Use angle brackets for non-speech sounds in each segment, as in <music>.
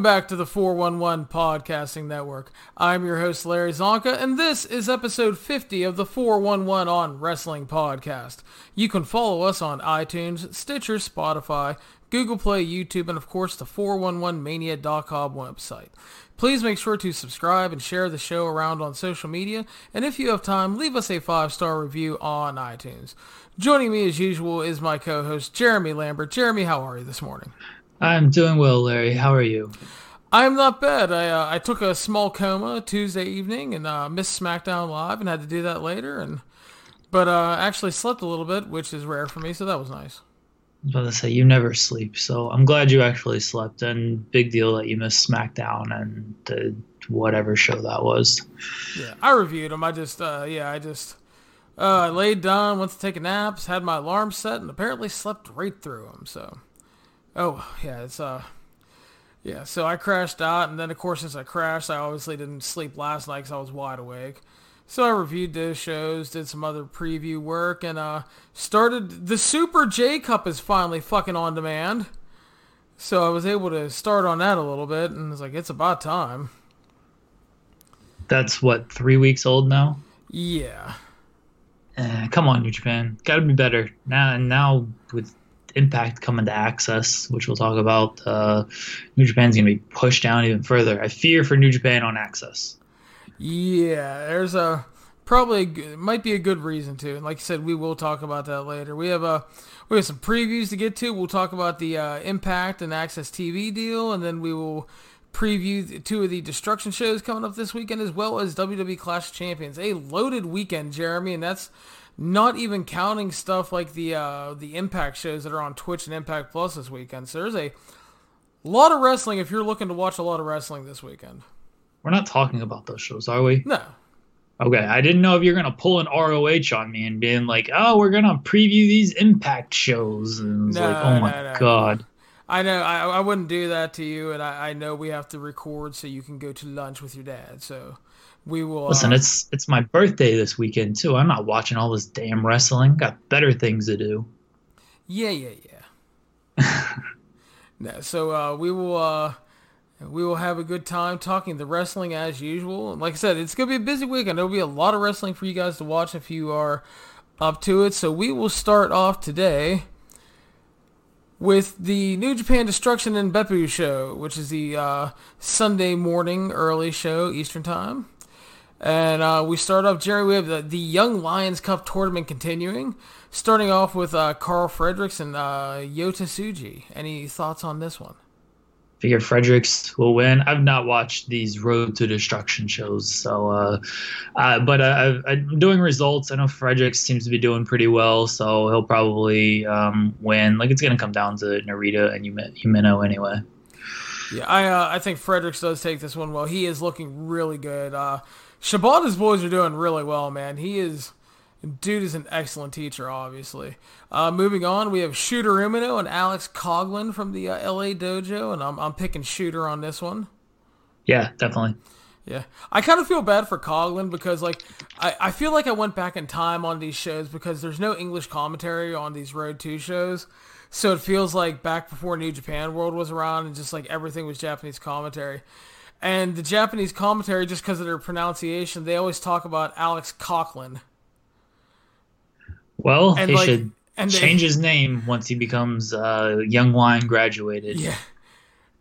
Welcome back to the 411 Podcasting Network. I'm your host, Larry Csonka, and this is episode 50 of the 411 on Wrestling Podcast. You can follow us on iTunes, Stitcher, Spotify, Google Play, YouTube, and of course the 411mania.com website. Please make sure to subscribe and share the show around on social media, and if you have time, leave us a five-star review on iTunes. Joining me as usual is my co-host, Jeremy Lambert. Jeremy, how are you this morning? I'm doing well, Larry. How are you? I'm not bad. I uh, I took a small coma Tuesday evening and uh, missed SmackDown Live and had to do that later. And but uh, actually slept a little bit, which is rare for me, so that was nice. I was about to say you never sleep, so I'm glad you actually slept. And big deal that you missed SmackDown and the whatever show that was. Yeah, I reviewed them. I just uh, yeah, I just uh, I laid down, went to take a nap, had my alarm set, and apparently slept right through them. So. Oh yeah, it's uh, yeah. So I crashed out, and then of course since I crashed, I obviously didn't sleep last night because I was wide awake. So I reviewed those shows, did some other preview work, and uh, started the Super J Cup is finally fucking on demand. So I was able to start on that a little bit, and it's like it's about time. That's what three weeks old now. Yeah. Uh, come on, New Japan, got to be better now. And now with Impact coming to Access, which we'll talk about. Uh, New Japan's going to be pushed down even further. I fear for New Japan on Access. Yeah, there's a probably might be a good reason to. And like you said, we will talk about that later. We have a we have some previews to get to. We'll talk about the uh, Impact and Access TV deal, and then we will preview two of the Destruction shows coming up this weekend, as well as WWE Clash Champions. A loaded weekend, Jeremy, and that's not even counting stuff like the uh, the Impact shows that are on Twitch and Impact Plus this weekend. So there's a lot of wrestling if you're looking to watch a lot of wrestling this weekend. We're not talking about those shows, are we? No. Okay, I didn't know if you're gonna pull an ROH on me and being like, "Oh, we're gonna preview these Impact shows," and it's no, like, "Oh my no, no. god." I know I, I wouldn't do that to you, and I, I know we have to record so you can go to lunch with your dad. So we will listen. Uh, it's it's my birthday this weekend too. I'm not watching all this damn wrestling. Got better things to do. Yeah, yeah, yeah. <laughs> no, so uh, we will uh, we will have a good time talking the wrestling as usual. And like I said, it's gonna be a busy weekend. There'll be a lot of wrestling for you guys to watch if you are up to it. So we will start off today with the New Japan Destruction and Beppu show, which is the uh, Sunday morning early show Eastern Time. And uh, we start off, Jerry. We have the, the Young Lions Cup tournament continuing, starting off with uh, Karl Fredericks and uh, Yota Tsuji. Any thoughts on this one? Figure Fredericks will win. I've not watched these Road to Destruction shows, so uh, uh, but uh, I'm doing results. I know Fredericks seems to be doing pretty well, so he'll probably um, win. Like it's going to come down to Narita and Umino anyway. Yeah, I uh, I think Fredericks does take this one well. He is looking really good. Uh, Shibata's boys are doing really well, man. He is, dude is an excellent teacher, obviously. Uh, moving on, we have Shooter Umino and Alex Coughlin from the uh, LA Dojo, and I'm, I'm picking Shooter on this one. Yeah, definitely. Yeah, I kind of feel bad for Coglin because, like, I, I feel like I went back in time on these shows because there's no English commentary on these Road 2 shows. So it feels like back before New Japan World was around and just like everything was Japanese commentary. And the Japanese commentary, just because of their pronunciation, they always talk about Alex Coughlin. Well, and he like, should change they, his name once he becomes uh, Young Lion graduated. Yeah.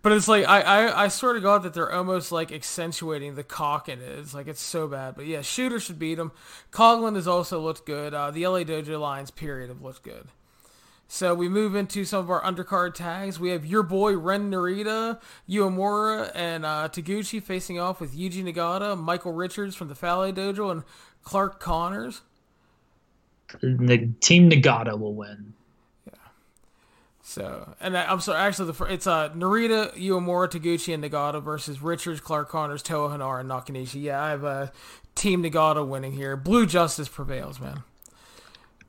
But it's like I, I, I swear to God that they're almost like accentuating the cock in it. It's like it's so bad. But yeah, Shooter should beat him. Coughlin has also looked good. Uh, the LA Dojo Lions period have looked good. So we move into some of our undercard tags. We have your boy Ren Narita, Uemura, and uh, Taguchi facing off with Yuji Nagata, Michael Richards from the Fale Dojo, and Clark Connors. The team Nagata will win. Yeah. So, and I, am sorry, actually, the, it's uh, Narita, Uemura, Taguchi, and Nagata versus Richards, Clark Connors, Toa Henare, and Nakanishi. Yeah, I have a uh, team Nagata winning here. Blue Justice prevails, man.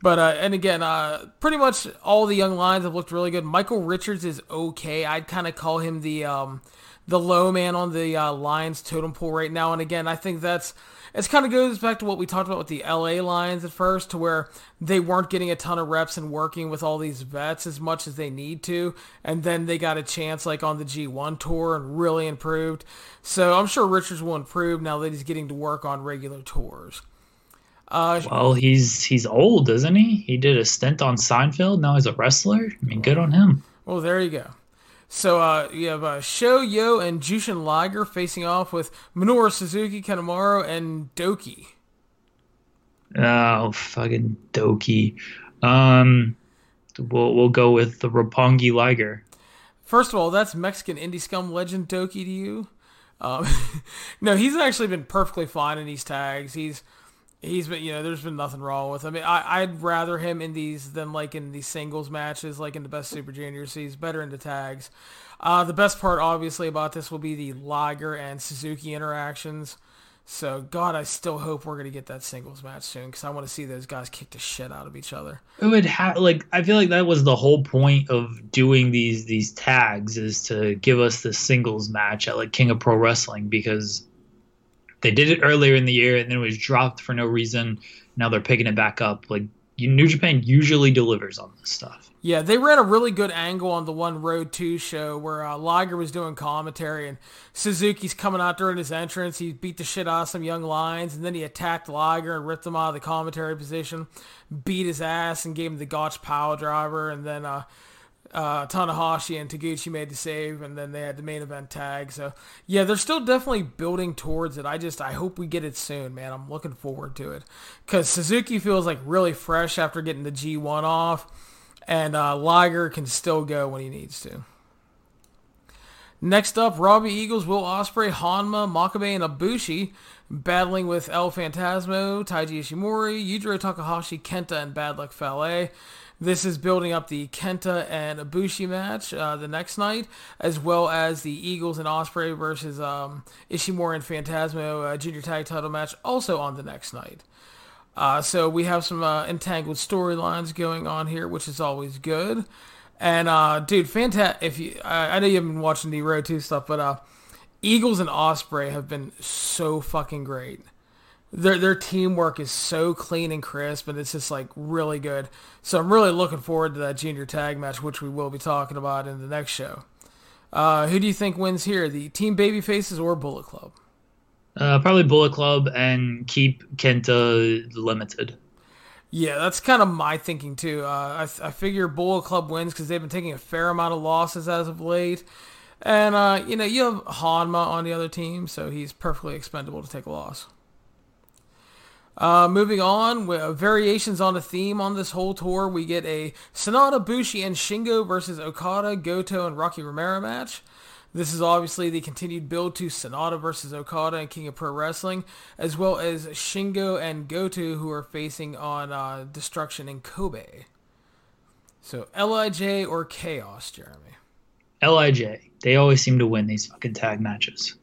But uh, and again, uh, pretty much all the young lions have looked really good. Michael Richards is okay. I'd kind of call him the um, the low man on the uh, Lions totem pole right now. And again, I think that's it kind of goes back to what we talked about with the LA Lions at first, to where they weren't getting a ton of reps and working with all these vets as much as they need to, and then they got a chance like on the G1 tour and really improved. So I'm sure Richards will improve now that he's getting to work on regular tours. Uh, well, he's he's old, isn't he? He did a stint on Seinfeld. Now he's a wrestler. I mean, good on him. Well, there you go. So uh, you have uh, Sho Yo and Jushin Liger facing off with Minoru Suzuki, Kanemaru, and Douki. Oh, fucking Douki. Um, we'll we'll go with the Roppongi Liger. First of all, that's Mexican indie scum legend Douki to you. Um, <laughs> no, he's actually been perfectly fine in these tags. He's he's been you know there's been nothing wrong with him. I mean, I, I'd rather him in these than like in these singles matches, like in the best Super Juniors. He's better in the tags. Uh, the best part, obviously, about this will be the Liger and Suzuki interactions. So, God, I still hope we're gonna get that singles match soon because I want to see those guys kick the shit out of each other. It would have like I feel like that was the whole point of doing these these tags is to give us the singles match at like King of Pro Wrestling because they did it earlier in the year and then it was dropped for no reason. Now they're picking it back up. Like New Japan usually delivers on this stuff. Yeah, they ran a really good angle on the one Road 2 show where uh, Liger was doing commentary and Suzuki's coming out during his entrance. He beat the shit out of some young lions and then he attacked Liger and ripped him out of the commentary position, beat his ass and gave him the Gotch Power Driver and then uh, uh, Tanahashi and Taguchi made the save, and then they had the main event tag. So yeah, they're still definitely building towards it. I just I hope we get it soon, man. I'm looking forward to it because Suzuki feels like really fresh after getting the G1 off, and uh, Liger can still go when he needs to. Next up, Robbie Eagles, Will Ospreay, Honma, Makabe, and Ibushi battling with El Phantasmo, Taiji Ishimori, Yujiro Takahashi, Kenta, and Bad Luck Fale. This is building up the Kenta and Ibushi match uh, the next night, as well as the Eagles and Ospreay versus um, Ishimori and Phantasmo uh, junior tag title match also on the next night. Uh, so we have some uh, entangled storylines going on here, which is always good. And uh, dude, fantastic! If you, I, I know you haven't been watching the Road Two stuff, but uh, Eagles and Ospreay have been so fucking great their their teamwork is so clean and crisp, and it's just like really good. So I'm really looking forward to that junior tag match, which we will be talking about in the next show. Uh, who do you think wins here, the Team Baby Faces or Bullet Club? Uh, probably Bullet Club and keep Kenta limited. Yeah, that's kind of my thinking too. Uh, I, I figure Bullet Club wins because they've been taking a fair amount of losses as of late. And, uh, you know, you have Honma on the other team, so he's perfectly expendable to take a loss. Uh, moving on, uh, variations on the theme on this whole tour, we get a Sanada Bushi, and Shingo versus Okada, Goto, and Rocky Romero match. This is obviously the continued build to Sanada versus Okada and King of Pro Wrestling, as well as Shingo and Goto, who are facing on uh, Destruction in Kobe. So Lij or Chaos, Jeremy? Lij. They always seem to win these fucking tag matches.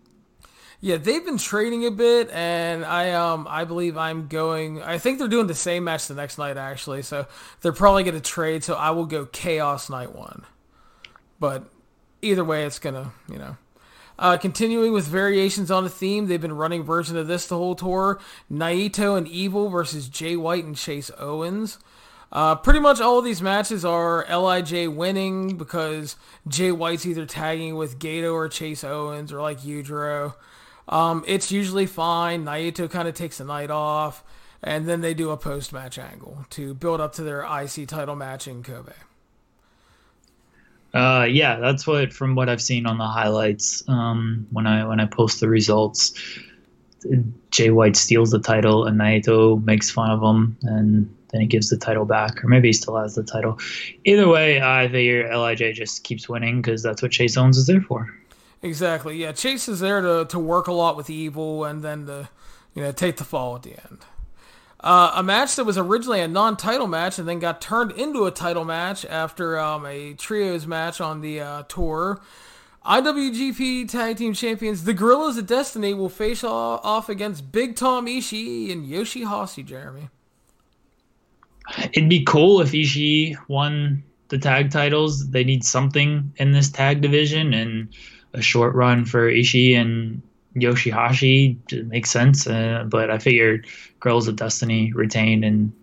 Yeah, they've been trading a bit, and I um I believe I'm going. I think they're doing the same match the next night actually, so they're probably going to trade. So I will go Chaos Night One, but either way, it's gonna you know. Uh, continuing with variations on the theme, they've been running version of this the whole tour. Naito and Evil versus Jay White and Chase Owens. Uh, pretty much all of these matches are Lij winning because Jay White's either tagging with Goto or Chase Owens or like Yujiro. Um, it's usually fine. Naito kind of takes the night off, and then they do a post match angle to build up to their IC title match in Kobe. Uh, yeah, that's what from what I've seen on the highlights. Um, when I when I post the results, Jay White steals the title, and Naito makes fun of him, and then he gives the title back, or maybe he still has the title. Either way, I figure Lij just keeps winning because that's what Chase Owens is there for. Exactly. Yeah, Chase is there to, to work a lot with Evil and then to you know take the fall at the end. Uh, a match that was originally a non-title match and then got turned into a title match after um, a trios match on the uh, tour. IWGP Tag Team Champions, the Guerrillas of Destiny, will face off against Big Tom Ishii and Yoshi Yoshihashi. Jeremy. It'd be cool if Ishii won the tag titles. They need something in this tag division, and a short run for Ishii and Yoshihashi makes sense. Uh, but I figured Guerrillas of Destiny retained, and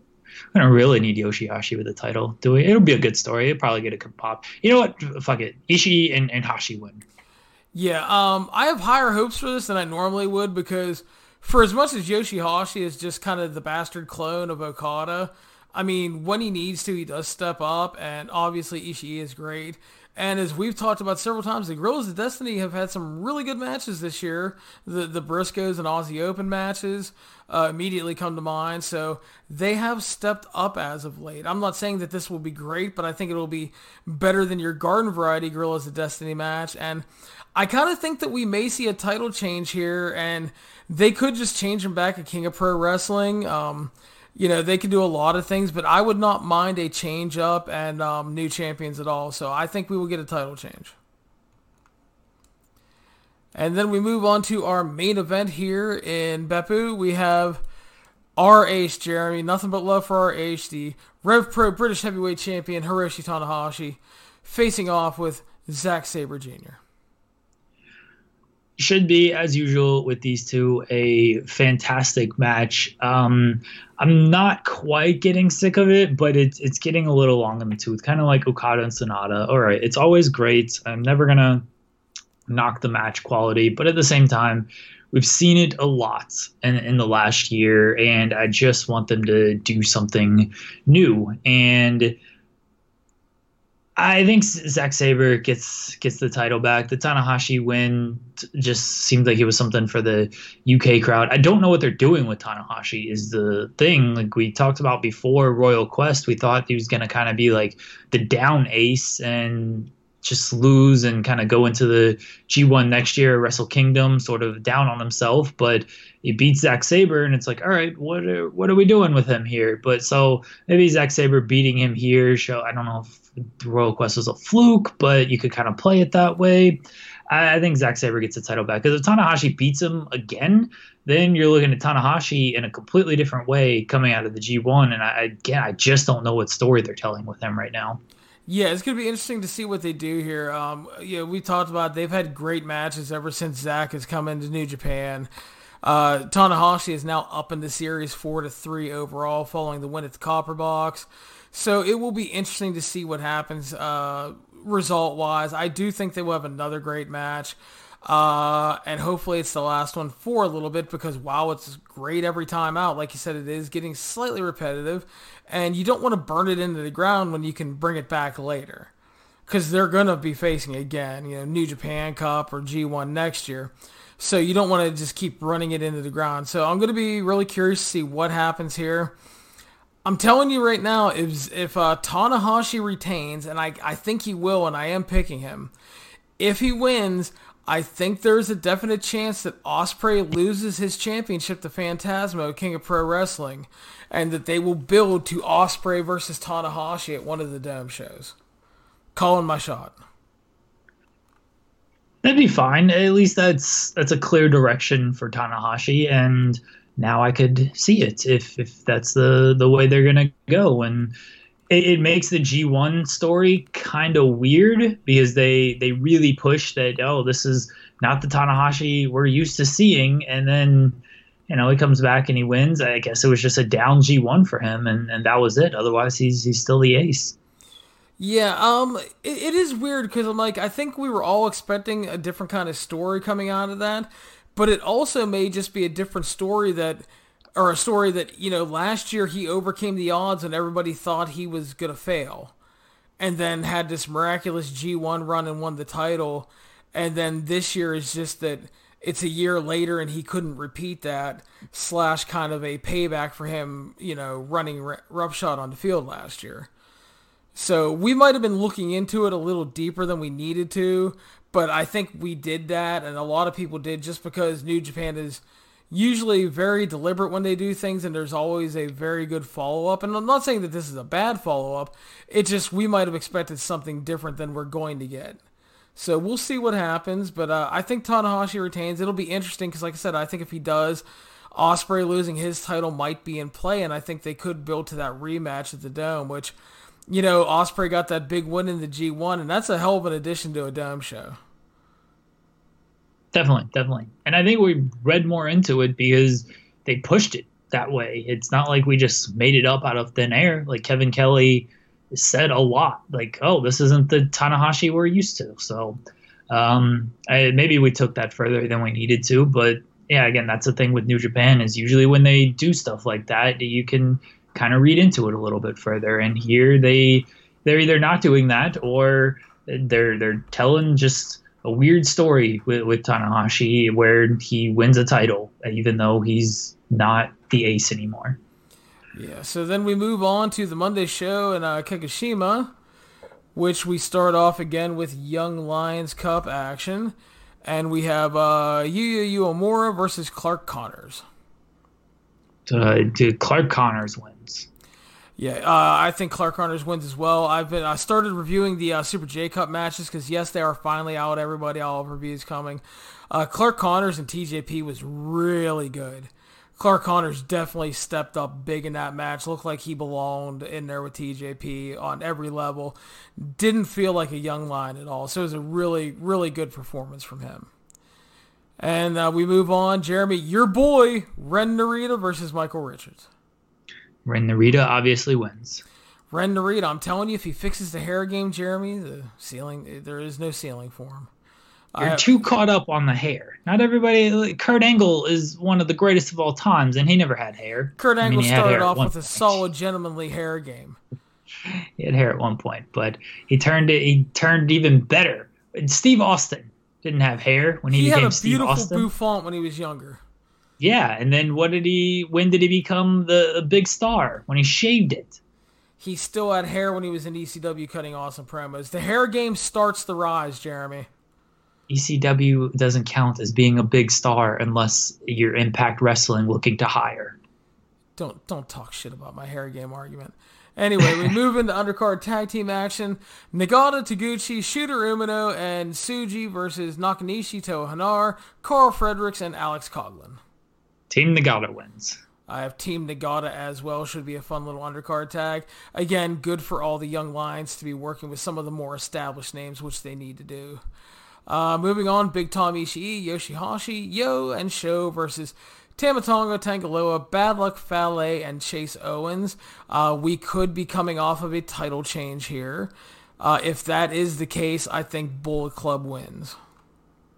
I don't really need Yoshihashi with the title, do we? It'll be a good story. It'll probably get a pop. You know what? Fuck it. Ishii and, and Hashi win. Yeah, um, I have higher hopes for this than I normally would because for as much as Yoshihashi is just kind of the bastard clone of Okada, I mean, when he needs to, he does step up, and obviously Ishii is great. And as we've talked about several times, the Guerrillas of Destiny have had some really good matches this year. The the Briscoes and Aussie Open matches uh, immediately come to mind. So they have stepped up as of late. I'm not saying that this will be great, but I think it will be better than your Garden Variety Guerrillas of Destiny match. And I kind of think that we may see a title change here, and they could just change him back at King of Pro Wrestling. Um, you know, they can do a lot of things, but I would not mind a change up and um, new champions at all. So I think we will get a title change. And then we move on to our main event here in Beppu. We have RH Jeremy, nothing but love for RH, the Rev Pro British Heavyweight Champion Hiroshi Tanahashi, facing off with Zack Sabre Jr should be as usual with these two a fantastic match. Um, I'm not quite getting sick of it, but it's it's getting a little long in the tooth, kind of like Okada and Sanada. All right, it's always great. I'm never gonna knock the match quality, but at the same time, we've seen it a lot in, in the last year, and I just want them to do something new and I think Zack Sabre gets gets the title back. The Tanahashi win just seemed like it was something for the UK crowd. I don't know what they're doing with Tanahashi is the thing. Like we talked about before Royal Quest, we thought he was going to kind of be like the down ace and just lose and kind of go into the G1 next year, Wrestle Kingdom, sort of down on himself. But he beats Zack Sabre, and it's like, all right, what are, what are we doing with him here? But so maybe Zack Sabre beating him here. Show I don't know if the Royal Quest was a fluke, but you could kind of play it that way. I, I think Zack Sabre gets the title back because if Tanahashi beats him again, then you're looking at Tanahashi in a completely different way coming out of the G1. And I, again, I just don't know what story they're telling with him right now. Yeah, it's going to be interesting to see what they do here. Um, know, we talked about they've had great matches ever since Zack has come into New Japan. Uh, Tanahashi is now up in the series four to three overall, following the win at the Copper Box. So it will be interesting to see what happens uh, result wise. I do think they will have another great match. Uh, and hopefully it's the last one for a little bit because wow, it's great every time out. Like you said, it is getting slightly repetitive, and you don't want to burn it into the ground when you can bring it back later, because they're gonna be facing again, you know, New Japan Cup or G1 next year. So you don't want to just keep running it into the ground. So I'm gonna be really curious to see what happens here. I'm telling you right now, if if uh, Tanahashi retains, and I I think he will, and I am picking him. If he wins, I think there's a definite chance that Ospreay loses his championship to Phantasmo, King of Pro Wrestling, and that they will build to Ospreay versus Tanahashi at one of the Dome shows. Calling my shot. That'd be fine. At least that's that's a clear direction for Tanahashi, and now I could see it if if that's the the way they're gonna go. And it, it makes the G1 story kind of weird because they they really push that oh this is not the Tanahashi we're used to seeing, and then you know he comes back and he wins. I guess it was just a down G1 for him, and and that was it. Otherwise, he's he's still the ace. Yeah, um, it, it is weird because I'm like, I think we were all expecting a different kind of story coming out of that but it also may just be a different story that or a story that you know last year he overcame the odds and everybody thought he was to fail and then had this miraculous G1 run and won the title and then this year is just that it's a year later and he couldn't repeat that slash kind of a payback for him you know running roughshod on the field last year so we might have been looking into it a little deeper than we needed to but I think we did that, and a lot of people did just because New Japan is usually very deliberate when they do things, and there's always a very good follow up. And I'm not saying that this is a bad follow up, it just we might have expected something different than we're going to get. So we'll see what happens, but uh, I think Tanahashi retains. It'll be interesting because, like I said, I think if he does, Ospreay losing his title might be in play, and I think they could build to that rematch at the Dome, which, you know, Ospreay got that big win in the G1, and that's a hell of an addition to a Dome show. Definitely, definitely. And I think we read more into it because they pushed it that way. It's not like we just made it up out of thin air. Like Kevin Kelly said a lot, like, "Oh, this isn't the Tanahashi we're used to." So um, I, maybe we took that further than we needed to, but yeah, again, that's the thing with New Japan is usually when they do stuff like that, you can kind of read into it a little bit further. And here they they're either not doing that or they're they're telling just a weird story with, with Tanahashi where he wins a title even though he's not the ace anymore. Yeah, so then we move on to the Monday show in uh, Kagoshima, which we start off again with Young Lions Cup action. And we have uh, Yuya Uemura versus Clark Connors. Uh, Clark Connors wins. Yeah, uh, I think Clark Connors wins as well. I've been I started reviewing the uh, Super J Cup matches because yes, they are finally out. Everybody, all reviews coming. Uh, Clark Connors and TJP was really good. Clark Connors definitely stepped up big in that match. Looked like he belonged in there with TJP on every level. Didn't feel like a young lion at all. So it was a really, really good performance from him. And uh, we move on. Jeremy, your boy, Ren Narita versus Michael Richards. Ren Narita obviously wins. Ren Narita, I'm telling you, if he fixes the hair game, Jeremy, the ceiling, there is no ceiling for him. You're have, too caught up on the hair. Not everybody. Kurt Angle is one of the greatest of all times, and he never had hair. Kurt Angle I mean, started off with point. a solid, gentlemanly hair game. he had hair at one point, but he turned it. He turned even better. Steve Austin didn't have hair when he, he became Steve Austin. He had a beautiful bouffant when he was younger. Yeah, and then what did he? When did he become the, the big star? When he shaved it. He still had hair when he was in ECW cutting awesome promos. The hair game starts the rise, Jeremy. ECW doesn't count as being a big star unless you're Impact Wrestling looking to hire. Don't don't talk shit about my hair game argument. Anyway, we <laughs> move into undercard tag team action. Nagata, Taguchi, Shooter Umino, and Tsuji versus Nakanishi, Toa Henare, Karl Fredericks, and Alex Coughlin. Team Nagata wins. I have Team Nagata as well. Should be a fun little undercard tag. Again, good for all the young lions to be working with some of the more established names, which they need to do. Uh, moving on, Big Tom Ishii, Yoshihashi, Yo, and Sho versus Tama Tonga, Tangaloa, Bad Luck Fale, and Chase Owens. Uh, we could be coming off of a title change here. Uh, if that is the case, I think Bullet Club wins.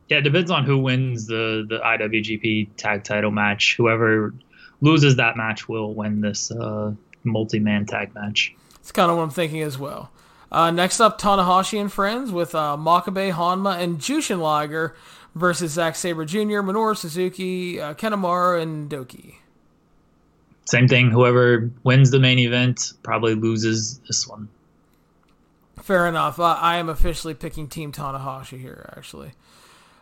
Yeah, it depends on who wins the, the IWGP tag title match. Whoever loses that match will win this uh, multi man tag match. It's kind of what I'm thinking as well. Uh, next up, Tanahashi and friends with uh, Makabe, Honma, and Jushin Liger versus Zack Sabre Jr., Minoru Suzuki, uh, Kanemaru, and Douki. Same thing. Whoever wins the main event probably loses this one. Fair enough. Uh, I am officially picking Team Tanahashi here, actually.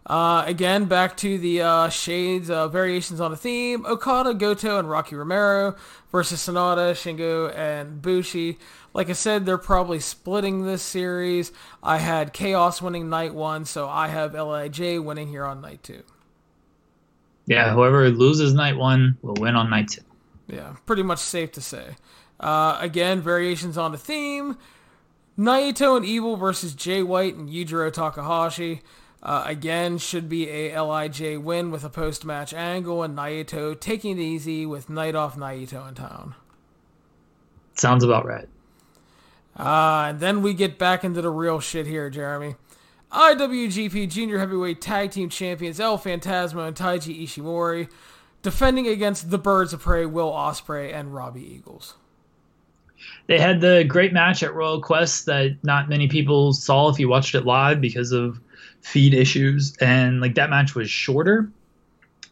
Uh, again, back to the uh, shades uh, variations on a theme. Okada, Goto, and Rocky Romero versus Sanada, Shingo, and Bushi. Like I said, they're probably splitting this series. I had Chaos winning night one, so I have LIJ winning here on night two. Yeah, whoever loses night one will win on night two. Yeah, pretty much safe to say. Uh, again, variations on the theme. Naito and Evil versus Jay White and Yujiro Takahashi. Uh, again, should be a LIJ win with a post-match angle and Naito taking it easy with Night Off Naito in town. Sounds about right. Uh, and then we get back into the real shit here, Jeremy. IWGP Junior Heavyweight Tag Team Champions El Phantasmo and Taiji Ishimori defending against the Birds of Prey, Will Ospreay and Robbie Eagles. They had the great match at Royal Quest that not many people saw if you watched it live because of feed issues, and like that match was shorter.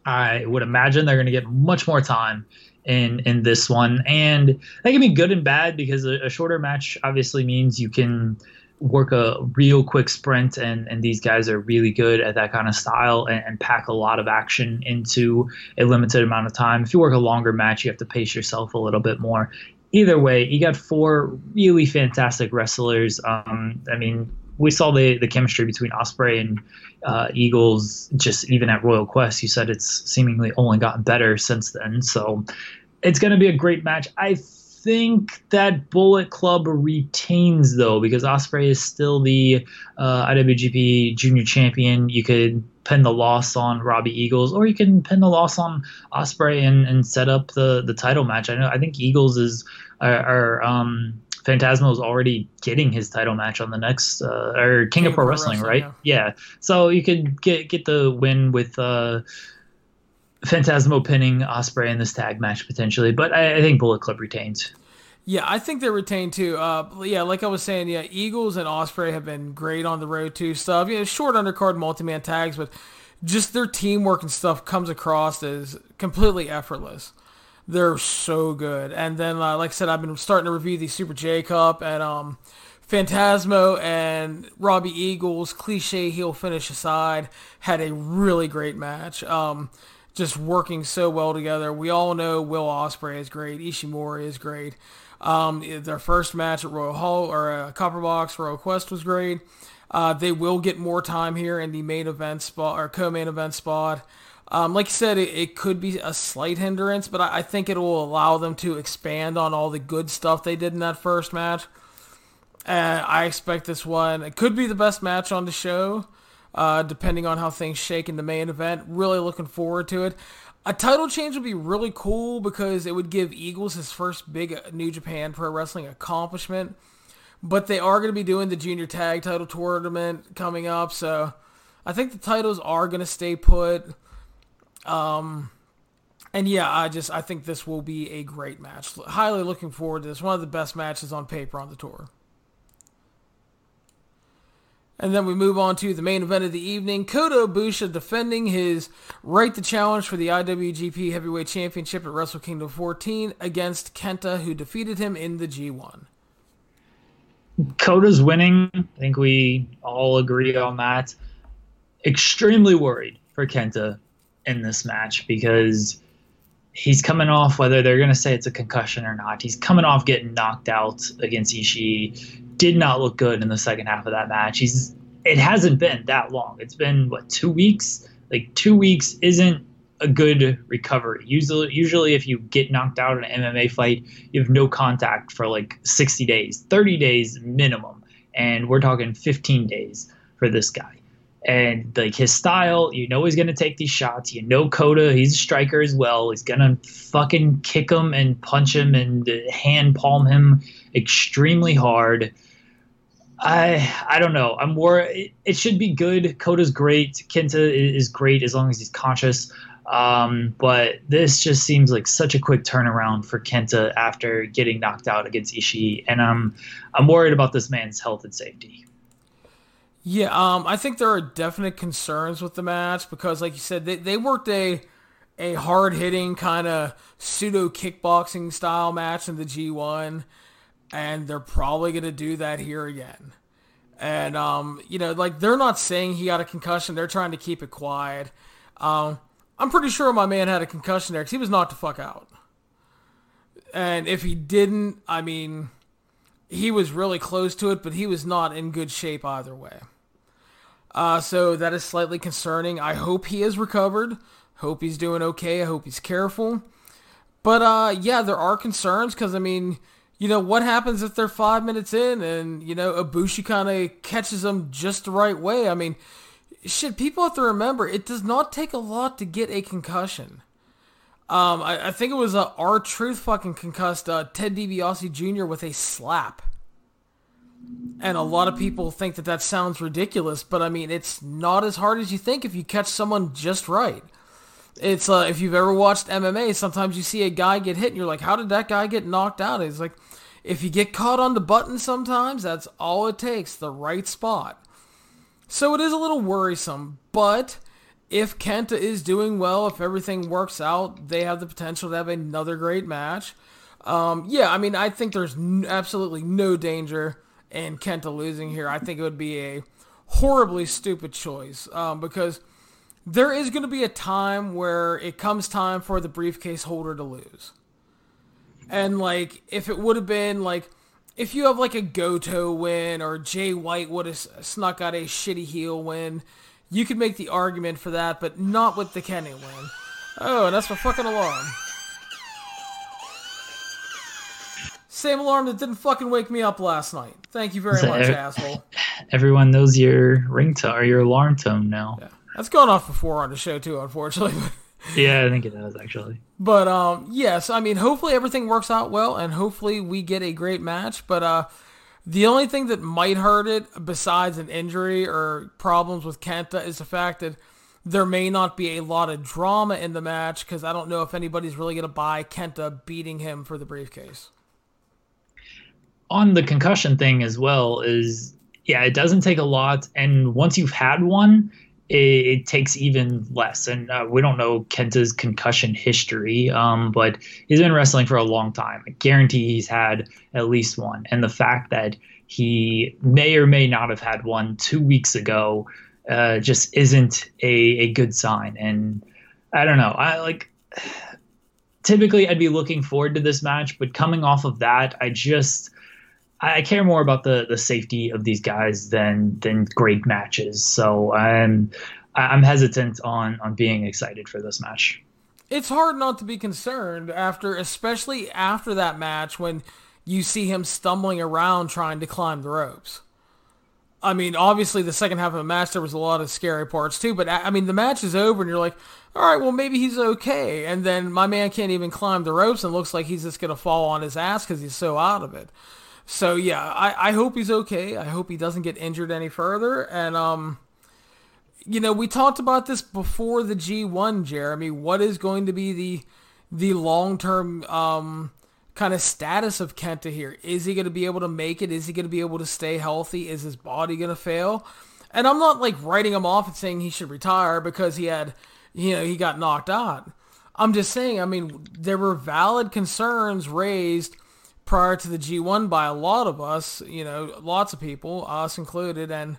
I would imagine they're going to get much more time in in this one, and that can be good and bad because a, a shorter match obviously means you can work a real quick sprint and and these guys are really good at that kind of style and, and, pack a lot of action into a limited amount of time. If you work a longer match you have to pace yourself a little bit more. Either way you got four really fantastic wrestlers. Um, i mean we saw the the chemistry between Ospreay and uh, Eagles just even at Royal Quest. You said it's seemingly only gotten better since then. So it's going to be a great match. I think that Bullet Club retains though because Ospreay is still the uh, IWGP Junior Champion. You could pin the loss on Robbie Eagles, or you can pin the loss on Ospreay and, and set up the the title match. I know I think Eagles is are, um, Phantasmo is already getting his title match on the next uh, or King, King of Pro, Pro Wrestling, Wrestling, right? Yeah. yeah. So you could get get the win with uh, Phantasmo pinning Ospreay in this tag match potentially, but I, I think Bullet Club retains. Yeah, I think they retain too. Uh, yeah, like I was saying, yeah, Eagles and Ospreay have been great on the road too. Stuff, you know, short undercard multi-man tags, but just their teamwork and stuff comes across as completely effortless. They're so good. And then, uh, like I said, I've been starting to review the Super J Cup and um, Phantasmo and Robbie Eagles, cliche heel finish aside, had a really great match. Um, just working so well together. We all know Will Ospreay is great. Ishimori is great. Um, their first match at Royal Hall or uh, Copper Box Royal Quest was great. Uh, they will get more time here in the main event spot or co-main event spot. Um, like you said, it, it, could be a slight hindrance, but I, I, think it will allow them to expand on all the good stuff they did in that first match. And I expect this one. It could be the best match on the show, uh, depending on how things shake in the main event. Really looking forward to it. A title change would be really cool because it would give Eagles his first big New Japan Pro Wrestling accomplishment. But they are going to be doing the junior tag title tournament coming up, so I think the titles are going to stay put. Um, and yeah, I just I think this will be a great match. Highly looking forward to this. One of the best matches on paper on the tour. And then we move on to the main event of the evening. Kota Ibushi defending his right to challenge for the IWGP Heavyweight Championship at Wrestle Kingdom 14 against Kenta, who defeated him in the G1. Kota's winning. I think we all agree on that. Extremely worried for Kenta in this match because he's coming off, whether they're going to say it's a concussion or not, he's coming off getting knocked out against Ishii did not look good in the second half of that match. He's it hasn't been that long. It's been what two weeks? Like two weeks isn't a good recovery. Usually, usually if you get knocked out in an MMA fight, you have no contact for like 60 days, 30 days minimum, and we're talking 15 days for this guy. And like his style, you know he's gonna take these shots. You know Kota, he's a striker as well. He's gonna fucking kick him and punch him and hand palm him extremely hard. I I don't know. I'm more. It, it should be good. Kota's great. Kenta is great as long as he's conscious. Um, but this just seems like such a quick turnaround for Kenta after getting knocked out against Ishii, and I'm I'm worried about this man's health and safety. Yeah, um, I think there are definite concerns with the match because, like you said, they, they worked a a hard hitting kind of pseudo kickboxing style match in the G1 and they're probably going to do that here again. And um, you know, like they're not saying he got a concussion; they're trying to keep it quiet. Um, I'm pretty sure my man had a concussion there because he was knocked the fuck out. And if he didn't, I mean, he was really close to it, but he was not in good shape either way. Uh, so that is slightly concerning. I hope he has recovered. Hope he's doing okay. I hope he's careful. But uh, yeah, there are concerns because I mean, you know, what happens if they're five minutes in and, you know, Ibushi kind of catches them just the right way? I mean, shit, people have to remember, it does not take a lot to get a concussion. Um, I, I think it was uh, R-Truth fucking concussed uh, Ted DiBiase Jr. with a slap. And a lot of people think that that sounds ridiculous, but I mean, it's not as hard as you think if you catch someone just right. It's uh, if you've ever watched MMA, sometimes you see a guy get hit and you're like, how did that guy get knocked out? It's like, if you get caught on the button sometimes, that's all it takes, the right spot. So it is a little worrisome, but if Kenta is doing well, if everything works out, they have the potential to have another great match. Um, yeah, I mean, I think there's n- absolutely no danger in Kenta losing here. I think it would be a horribly stupid choice um, because there is going to be a time where it comes time for the briefcase holder to lose. And like, if it would have been like if you have like a Goto win or Jay White would have snuck out a shitty heel win, you could make the argument for that, but not with the Kenny win. Oh, and that's my fucking alarm. Same alarm that didn't fucking wake me up last night. Thank you very so much, asshole. <laughs> Everyone knows your ringtone or your alarm tone now. Yeah. That's gone off before on the show too, unfortunately. <laughs> yeah, I think it has actually. But um, yes, I mean, hopefully everything works out well, and hopefully we get a great match. But uh, the only thing that might hurt it, besides an injury or problems with Kenta, is the fact that there may not be a lot of drama in the match because I don't know if anybody's really going to buy Kenta beating him for the briefcase on the concussion thing as well is yeah, it doesn't take a lot, and once you've had one, it, it takes even less. And uh, we don't know Kenta's concussion history, um, but he's been wrestling for a long time. I guarantee he's had at least one. And the fact that he may or may not have had one two weeks ago uh, just isn't a, a good sign. And I don't know. I like <sighs> typically I'd be looking forward to this match, but coming off of that, I just I care more about the the safety of these guys than than great matches. So I'm I'm hesitant on on being excited for this match. It's hard not to be concerned after, especially after that match when you see him stumbling around trying to climb the ropes. I mean, obviously the second half of the match there was a lot of scary parts too, but I mean the match is over and you're like, all right, well maybe he's okay, and then my man can't even climb the ropes and looks like he's just gonna fall on his ass because he's so out of it. So yeah, I, I hope he's okay. I hope he doesn't get injured any further. And um, you know, we talked about this before the G1, Jeremy. What is going to be the the long term um kind of status of Kenta here? Is he going to be able to make it? Is he going to be able to stay healthy? Is his body going to fail? And I'm not like writing him off and saying he should retire because he had, you know, he got knocked out. I'm just saying, I mean, there were valid concerns raised prior to the G1 by a lot of us, you know, lots of people, us included, and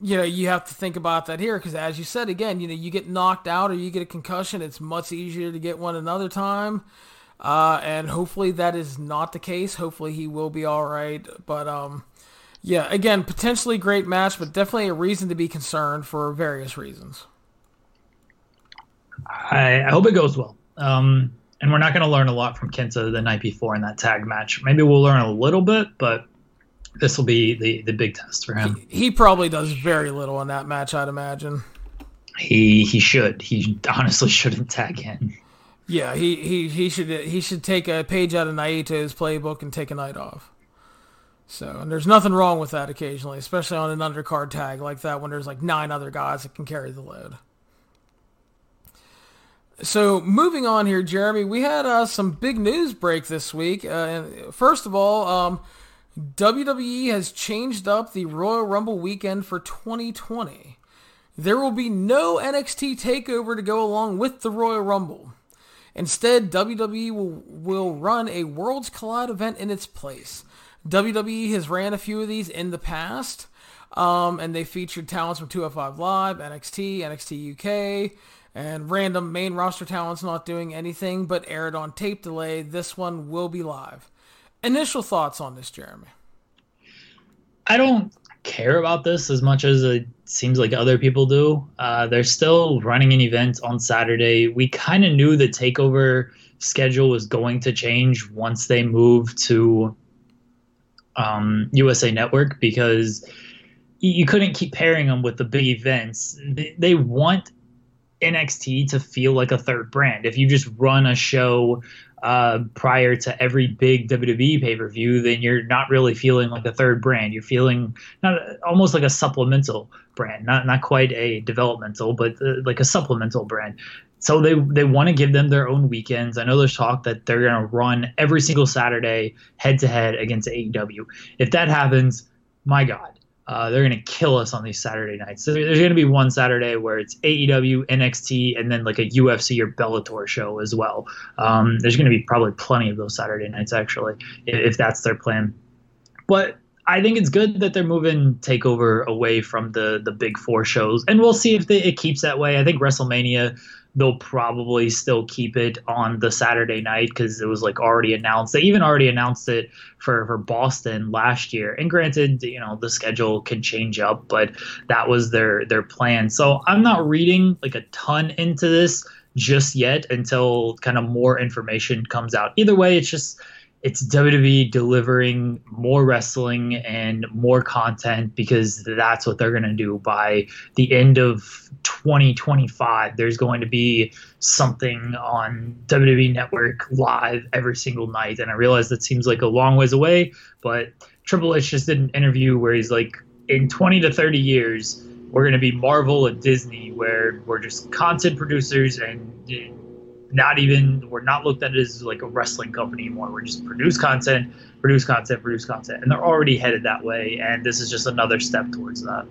you know, you have to think about that here because, as you said again, you know, you get knocked out or you get a concussion, it's much easier to get one another time, uh, and hopefully that is not the case. Hopefully he will be all right, but um, yeah, again, potentially great match, but definitely a reason to be concerned for various reasons. I, I hope it goes well. Um, and we're not going to learn a lot from Kenta the night before in that tag match. Maybe we'll learn a little bit, but this will be the the big test for him. He, he probably does very little in that match, I'd imagine. He he should. He honestly <laughs> shouldn't tag in. Yeah, he, he, he should he should take a page out of Naito's playbook and take a night off. So, and there's nothing wrong with that occasionally, especially on an undercard tag like that when there's like nine other guys that can carry the load. So moving on here, Jeremy, we had uh, some big news break this week. Uh, first of all, um, WWE has changed up the Royal Rumble weekend for 2020. There will be no NXT takeover to go along with the Royal Rumble. Instead, WWE will, will run a Worlds Collide event in its place. WWE has ran a few of these in the past, um, and they featured talents from 205 Live, NXT, NXT UK, and random main roster talents not doing anything but aired on tape delay. This one will be live. Initial thoughts on this, Jeremy? I don't care about this as much as it seems like other people do. Uh, they're still running an event on Saturday. We kind of knew the takeover schedule was going to change once they moved to um, USA Network because you couldn't keep pairing them with the big events. They, they want NXT to feel like a third brand. If you just run a show uh, prior to every big WWE pay per view, then you're not really feeling like a third brand. You're feeling not almost like a supplemental brand, not not quite a developmental, but uh, like a supplemental brand. So they they want to give them their own weekends. I know there's talk that they're going to run every single Saturday head to head against AEW. If that happens, my God, uh, they're going to kill us on these Saturday nights. So there's going to be one Saturday where it's AEW, NXT, and then like a UFC or Bellator show as well. Um, there's going to be probably plenty of those Saturday nights actually, if, if that's their plan. But I think it's good that they're moving Takeover away from the the big four shows, and we'll see if they, it keeps that way. I think WrestleMania they'll probably still keep it on the Saturday night because it was like already announced. They even already announced it for for Boston last year. And granted, you know the schedule can change up, but that was their their plan. So I'm not reading like a ton into this just yet until kind of more information comes out. Either way, it's just it's WWE delivering more wrestling and more content because that's what they're going to do by the end of 2025. There's going to be something on WWE Network live every single night. And I realize that seems like a long ways away, but Triple H just did an interview where he's like, in 20 to 30 years, we're going to be Marvel and Disney, where we're just content producers and not even we're not looked at as like a wrestling company anymore. We're just produce content, produce content, produce content, and they're already headed that way. And this is just another step towards that.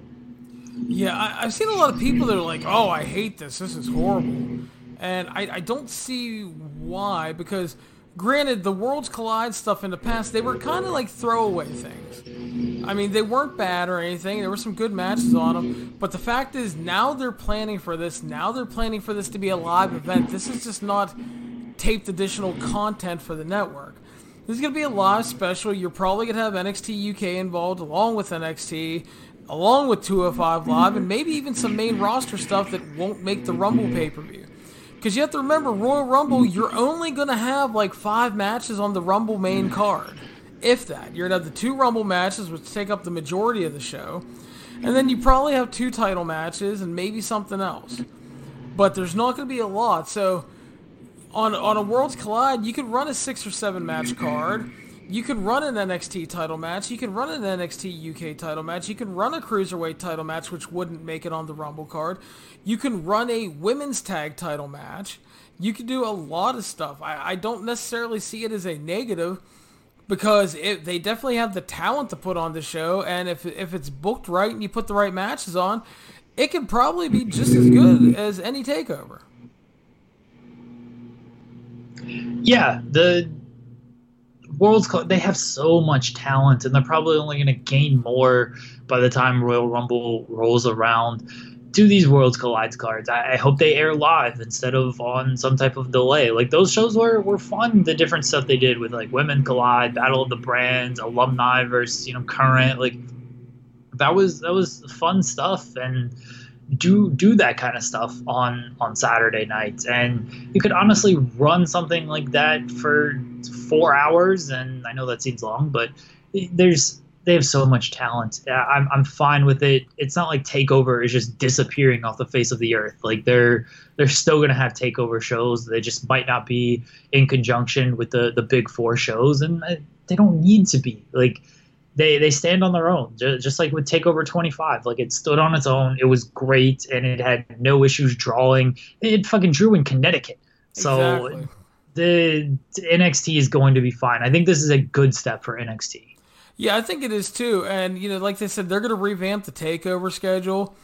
Yeah, I, have seen a lot of people that are like, "Oh, I hate this. This is horrible," and I, I don't see why because granted, the Worlds Collide stuff in the past, they were kind of like throwaway things. I mean, they weren't bad or anything. There were some good matches on them. But the fact is, now they're planning for this. Now they're planning for this to be a live event. This is just not taped additional content for the network. This is going to be a live special. You're probably going to have NXT UK involved along with NXT, along with 205 Live, and maybe even some main roster stuff that won't make the Rumble pay per view. Because you have to remember, Royal Rumble, you're only going to have like five matches on the Rumble main mm. card. If that. You're going to have the two Rumble matches, which take up the majority of the show. And then you probably have two title matches and maybe something else. But there's not going to be a lot. So on, on a Worlds Collide, you could run a six or seven match card you can run an NXT title match. You can run an NXT UK title match. You can run a cruiserweight title match, which wouldn't make it on the Rumble card. You can run a women's tag title match. You can do a lot of stuff. I, I don't necessarily see it as a negative because it, they definitely have the talent to put on the show, and if if it's booked right and you put the right matches on, it can probably be just as good as any takeover. Yeah, the Worlds they have so much talent, and they're probably only going to gain more by the time Royal Rumble rolls around. Do these Worlds Collides cards. I, I hope they air live instead of on some type of delay. Like those shows were, were fun. The different stuff they did with like Women Collide, Battle of the Brands, alumni versus you know current. Like that was that was fun stuff and do do that kind of stuff on on Saturday nights, and you could honestly run something like that for four hours. And I know that seems long, but there's they have so much talent. I'm I'm fine with it. It's not like Takeover is just disappearing off the face of the earth. Like they're they're still gonna have Takeover shows. They just might not be in conjunction with the the big four shows, and they don't need to be. Like they they stand on their own, just like with Takeover 25. Like it stood on its own. It was great, and it had no issues drawing. It fucking drew in Connecticut, so exactly. The NXT is going to be fine. I think this is a good step for NXT. Yeah, I think it is too. And you know, like they said, they're going to revamp the Takeover schedule.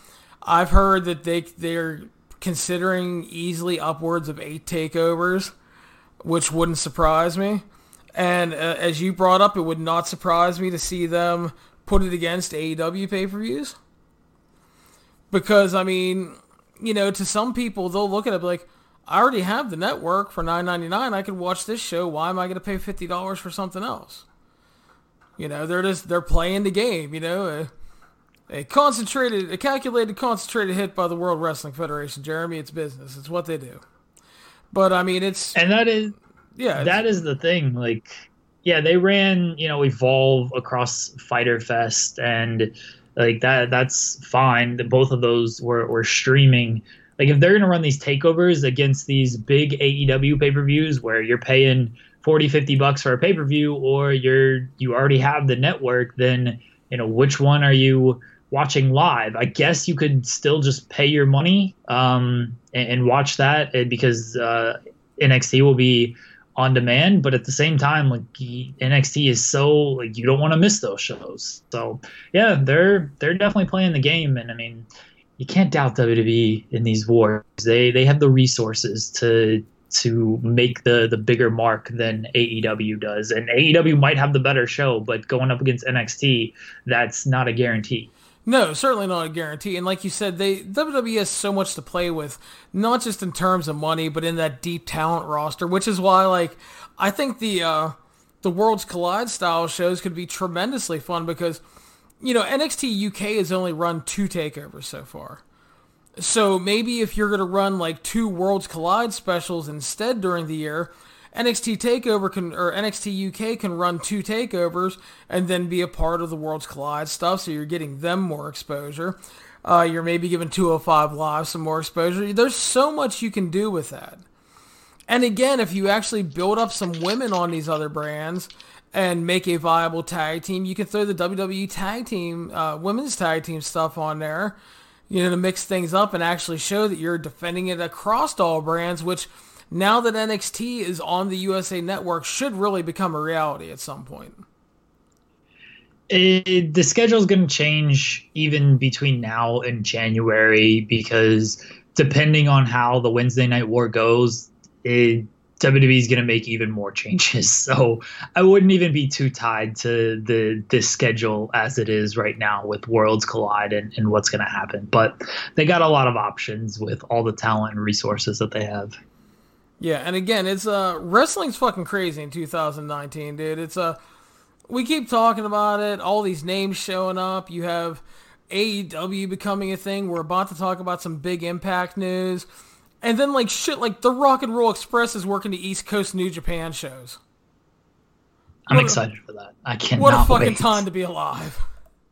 I've heard that they they're considering easily upwards of eight takeovers, which wouldn't surprise me. And uh, as you brought up, it would not surprise me to see them put it against AEW pay per views. Because, I mean, you know, to some people, they'll look at it like, I already have the network for nine ninety nine. I could watch this show. Why am I going to pay fifty dollars for something else? You know, they're just they're playing the game. You know, a, a, concentrated, a calculated, concentrated hit by the World Wrestling Federation. Jeremy, it's business. It's what they do. But I mean, it's and that is yeah, that is the thing. Like, yeah, they ran you know Evolve across Fyter Fest, and like that that's fine. Both of those were were streaming. Like, if they're gonna run these takeovers against these big AEW pay per views where you're paying 40 50 bucks for a pay per view, or you're you already have the network, then you know which one are you watching live. I guess you could still just pay your money um, and, and, watch that eh, because uh, NXT will be on demand, but at the same time, like NXT is so like you don't want to miss those shows. So yeah, they're they're definitely playing the game, and I mean, you can't doubt WWE in these wars. They they have the resources to to make the the bigger mark than AEW does. And AEW might have the better show, but going up against NXT, that's not a guarantee. No, certainly not a guarantee. And like you said, they WWE has so much to play with, not just in terms of money, but in that deep talent roster, which is why like I think the uh the Worlds Collide style shows could be tremendously fun because you know, NXT UK has only run two takeovers so far. So maybe if you're going to run like two Worlds Collide specials instead during the year, NXT Takeover can or NXT UK can run two takeovers and then be a part of the Worlds Collide stuff. So you're getting them more exposure. Uh, you're maybe giving 205 Live some more exposure. There's so much you can do with that. And again, if you actually build up some women on these other brands and make a viable tag team, you can throw the WWE tag team, uh, women's tag team stuff on there you know, to mix things up and actually show that you're defending it across all brands, which now that NXT is on the USA Network should really become a reality at some point. It, the schedule is going to change even between now and January because depending on how the Wednesday Night War goes, it, WWE is going to make even more changes. <laughs> So I wouldn't even be too tied to the this schedule as it is right now with Worlds Collide and, and what's going to happen. But they got a lot of options with all the talent and resources that they have. Yeah, and again, it's uh wrestling's fucking crazy in 2019, dude. It's uh we keep talking about it, all these names showing up. You have AEW becoming a thing. We're about to talk about some big impact news. And then like shit, like the Rock and Roll Express is working the East Coast New Japan shows. I'm what excited a, for that. I can't. What a fucking wait. time to be alive.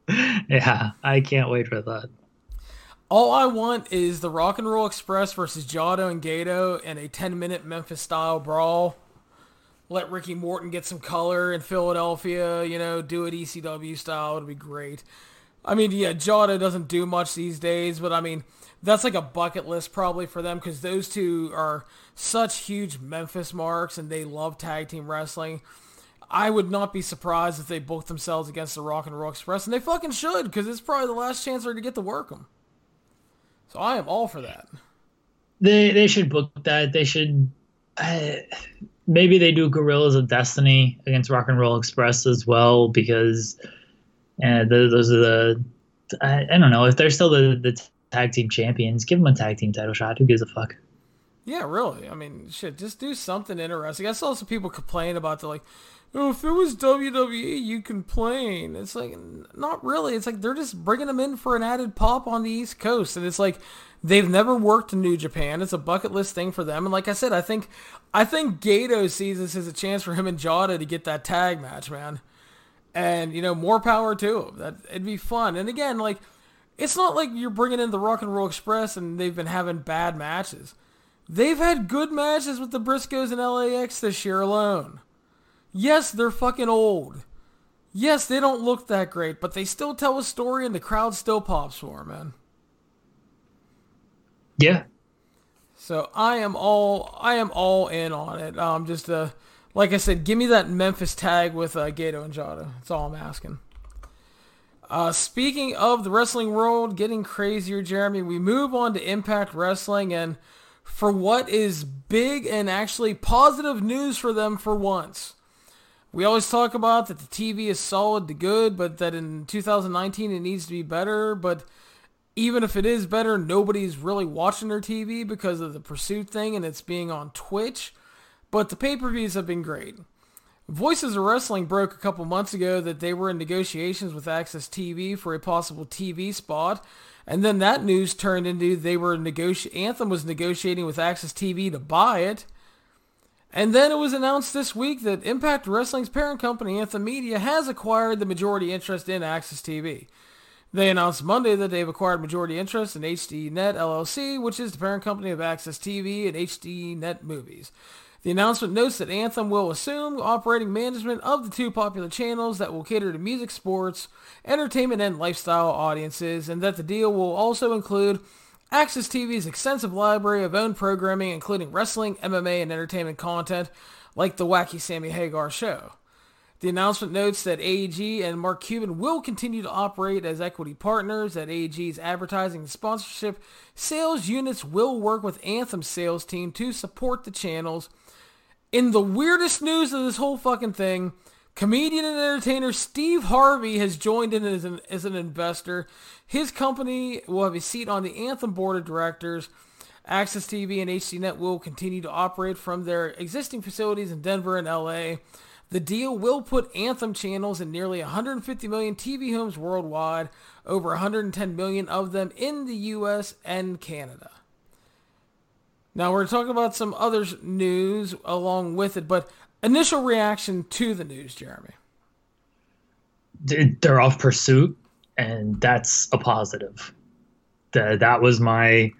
<laughs> yeah, I can't wait for that. All I want is the Rock and Roll Express versus Jado and Gedo in a 10 minute Memphis style brawl. Let Ricky Morton get some color in Philadelphia, you know, do it ECW style. It'd be great. I mean, yeah, Jado doesn't do much these days, but I mean, that's like a bucket list probably for them because those two are such huge Memphis marks and they love tag team wrestling. I would not be surprised if they booked themselves against the Rock and Roll Express, and they fucking should because it's probably the last chance they're to get to work them. So I am all for that. They they should book that. They should. Uh, maybe they do Guerrillas of Destiny against Rock and Roll Express as well because, uh, those are the. I, I, don't know if they're still the the tag team champions. Give them a tag team title shot. Who gives a fuck? Yeah, really. I mean, shit, just do something interesting. I saw some people complain about the like, oh, if it was WWE, you complain. It's like, not really. It's like they're just bringing them in for an added pop on the East Coast, and it's like they've never worked in New Japan. It's a bucket list thing for them. And like I said, I think, I think Gedo sees this as a chance for him and Jado to get that tag match, man. And you know, more power to him. That it'd be fun. And again, like it's not like you're bringing in the Rock and Roll Express and they've been having bad matches. They've had good matches with the Briscoes and LAX this year alone. Yes, they're fucking old. Yes, they don't look that great, but they still tell a story and the crowd still pops for them, man. Yeah. So I am all I am all in on it. Um, just uh, like I said, give me that Memphis tag with uh, Gedo and Jado. That's all I'm asking. Uh, speaking of the wrestling world getting crazier, Jeremy, we move on to Impact Wrestling, and for what is big and actually positive news for them for once. We always talk about that the TV is solid to good, but that in 2019 it needs to be better. But even if it is better, nobody's really watching their TV because of the pursuit thing and it's being on Twitch. But the pay-per-views have been great. Voices of Wrestling broke a couple months ago that they were in negotiations with AXS TV for a possible TV spot, and then that news turned into they were negoti- Anthem was negotiating with AXS TV to buy it. And then it was announced this week that Impact Wrestling's parent company, Anthem Media, has acquired the majority interest in AXS TV. They announced Monday that they've acquired majority interest in HDNet LLC, which is the parent company of AXS TV and HDNet Movies. The announcement notes that Anthem will assume operating management of the two popular channels that will cater to music, sports, entertainment, and lifestyle audiences, and that the deal will also include AXS TV's extensive library of own programming, including wrestling, MMA, and entertainment content, like the Wacky Sammy Hagar show. The announcement notes that AEG and Mark Cuban will continue to operate as equity partners, that AEG's advertising and sponsorship sales units will work with Anthem's sales team to support the channels. In the weirdest news of this whole fucking thing, comedian and entertainer Steve Harvey has joined in as an, as an investor. His company will have a seat on the Anthem board of directors. AXS TV and HDNet will continue to operate from their existing facilities in Denver and LA. The deal will put Anthem channels in nearly 150 million TV homes worldwide, over 110 million of them in the US and Canada. Now we're talking about some other news along with it, but initial reaction to the news, Jeremy. They're off pursuit, and that's a positive. That was my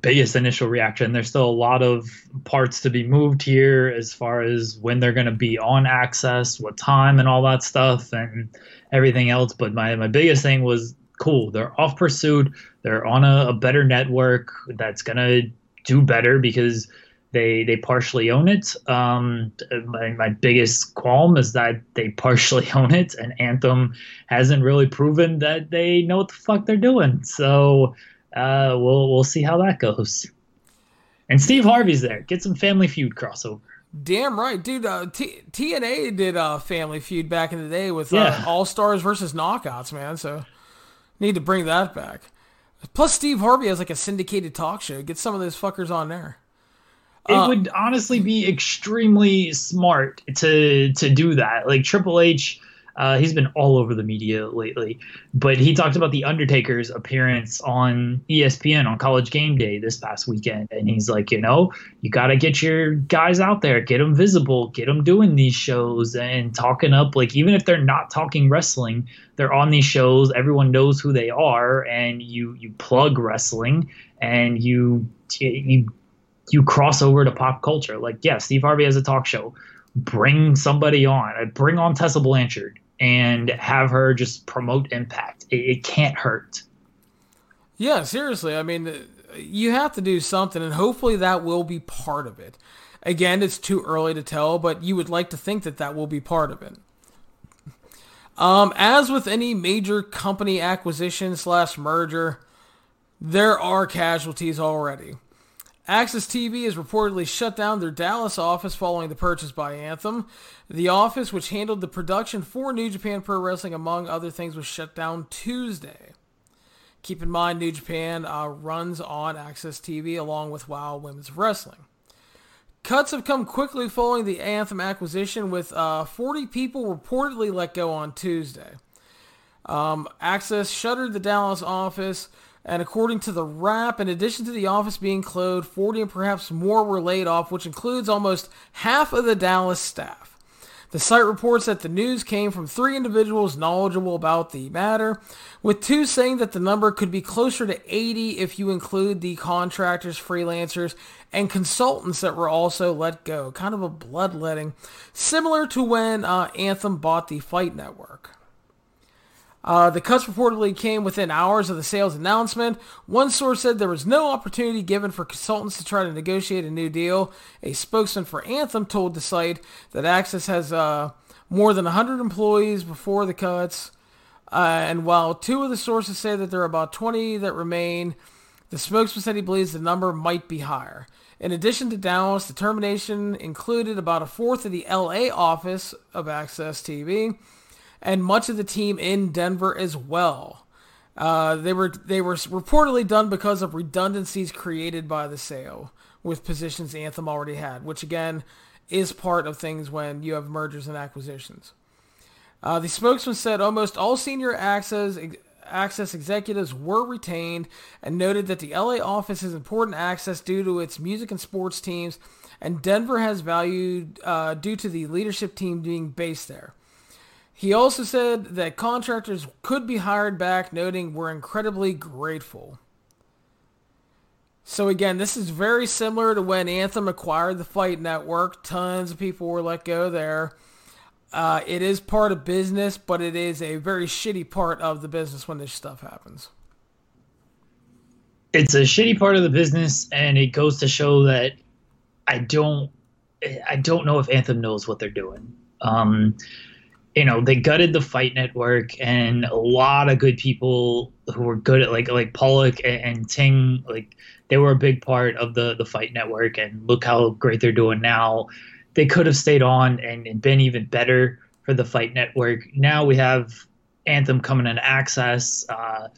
biggest initial reaction. There's still a lot of parts to be moved here as far as when they're going to be on access, what time, and all that stuff, and everything else. But my, my biggest thing was cool. They're off pursuit. They're on a, a better network that's going to do better because they they partially own it. Um, my, my biggest qualm is that they partially <laughs> own it, and Anthem hasn't really proven that they know what the fuck they're doing. So uh, we'll we'll see how that goes. And Steve Harvey's there. Get some Family Feud crossover. Damn right, dude. Uh, T- TNA did uh, Family Feud back in the day with uh, yeah. All Stars versus Knockouts, man. So need to bring that back. Plus, Steve Harvey has like a syndicated talk show. Get some of those fuckers on there. It uh, would honestly be extremely smart to to do that. Like Triple H uh, he's been all over the media lately, but he talked about the Undertaker's appearance on ESPN on College Game Day this past weekend, and he's like, you know, you got to get your guys out there, get them visible, get them doing these shows and talking up. Like even if they're not talking wrestling, they're on these shows. Everyone knows who they are, and you you plug wrestling and you you you cross over to pop culture. Like, yeah, Steve Harvey has a talk show. Bring somebody on. Bring on Tessa Blanchard and have her just promote impact. It, it can't hurt. Yeah, seriously. I mean, you have to do something, and hopefully that will be part of it. Again, it's too early to tell, but you would like to think that that will be part of it. Um, as with any major company acquisition slash merger, there are casualties already. AXS TV has reportedly shut down their Dallas office following the purchase by Anthem. The office, which handled the production for New Japan Pro Wrestling, among other things, was shut down Tuesday. Keep in mind, New Japan uh, runs on AXS TV along with WOW Women's Wrestling. Cuts have come quickly following the Anthem acquisition, with uh, 40 people reportedly let go on Tuesday. Um, AXS shuttered the Dallas office. And according to the Wrap, in addition to the office being closed, 40 and perhaps more were laid off, which includes almost half of the Dallas staff. The site reports that the news came from three individuals knowledgeable about the matter, with two saying that the number could be closer to 80 if you include the contractors, freelancers, and consultants that were also let go. Kind of a bloodletting, similar to when uh, Anthem bought the Fight Network. Uh, the cuts reportedly came within hours of the sales announcement. One source said there was no opportunity given for consultants to try to negotiate a new deal. A spokesman for Anthem told the site that Access has uh, more than 100 employees before the cuts. Uh, and while two of the sources say that there are about 20 that remain, the spokesman said he believes the number might be higher. In addition to Dallas, the termination included about a fourth of the LA office of Access TV and much of the team in Denver as well. Uh, they were they were reportedly done because of redundancies created by the sale with positions Anthem already had, which again is part of things when you have mergers and acquisitions. Uh, the spokesman said almost all senior access AXS executives were retained and noted that the LA office has important access due to its music and sports teams, and Denver has value uh, due to the leadership team being based there. He also said that contractors could be hired back, noting we're incredibly grateful. So again, this is very similar to when Anthem acquired the Fight Network. Tons of people were let go there. Uh, it is part of business, but it is a very shitty part of the business when this stuff happens. It's a shitty part of the business, and it goes to show that I don't, I don't know if Anthem knows what they're doing Um, you know, they gutted the Fight Network, and a lot of good people who were good at like like Pollock and, and Ting, like they were a big part of the the Fight Network. And look how great they're doing now. They could have stayed on and, and been even better for the Fight Network. Now we have Anthem coming in Access. Uh,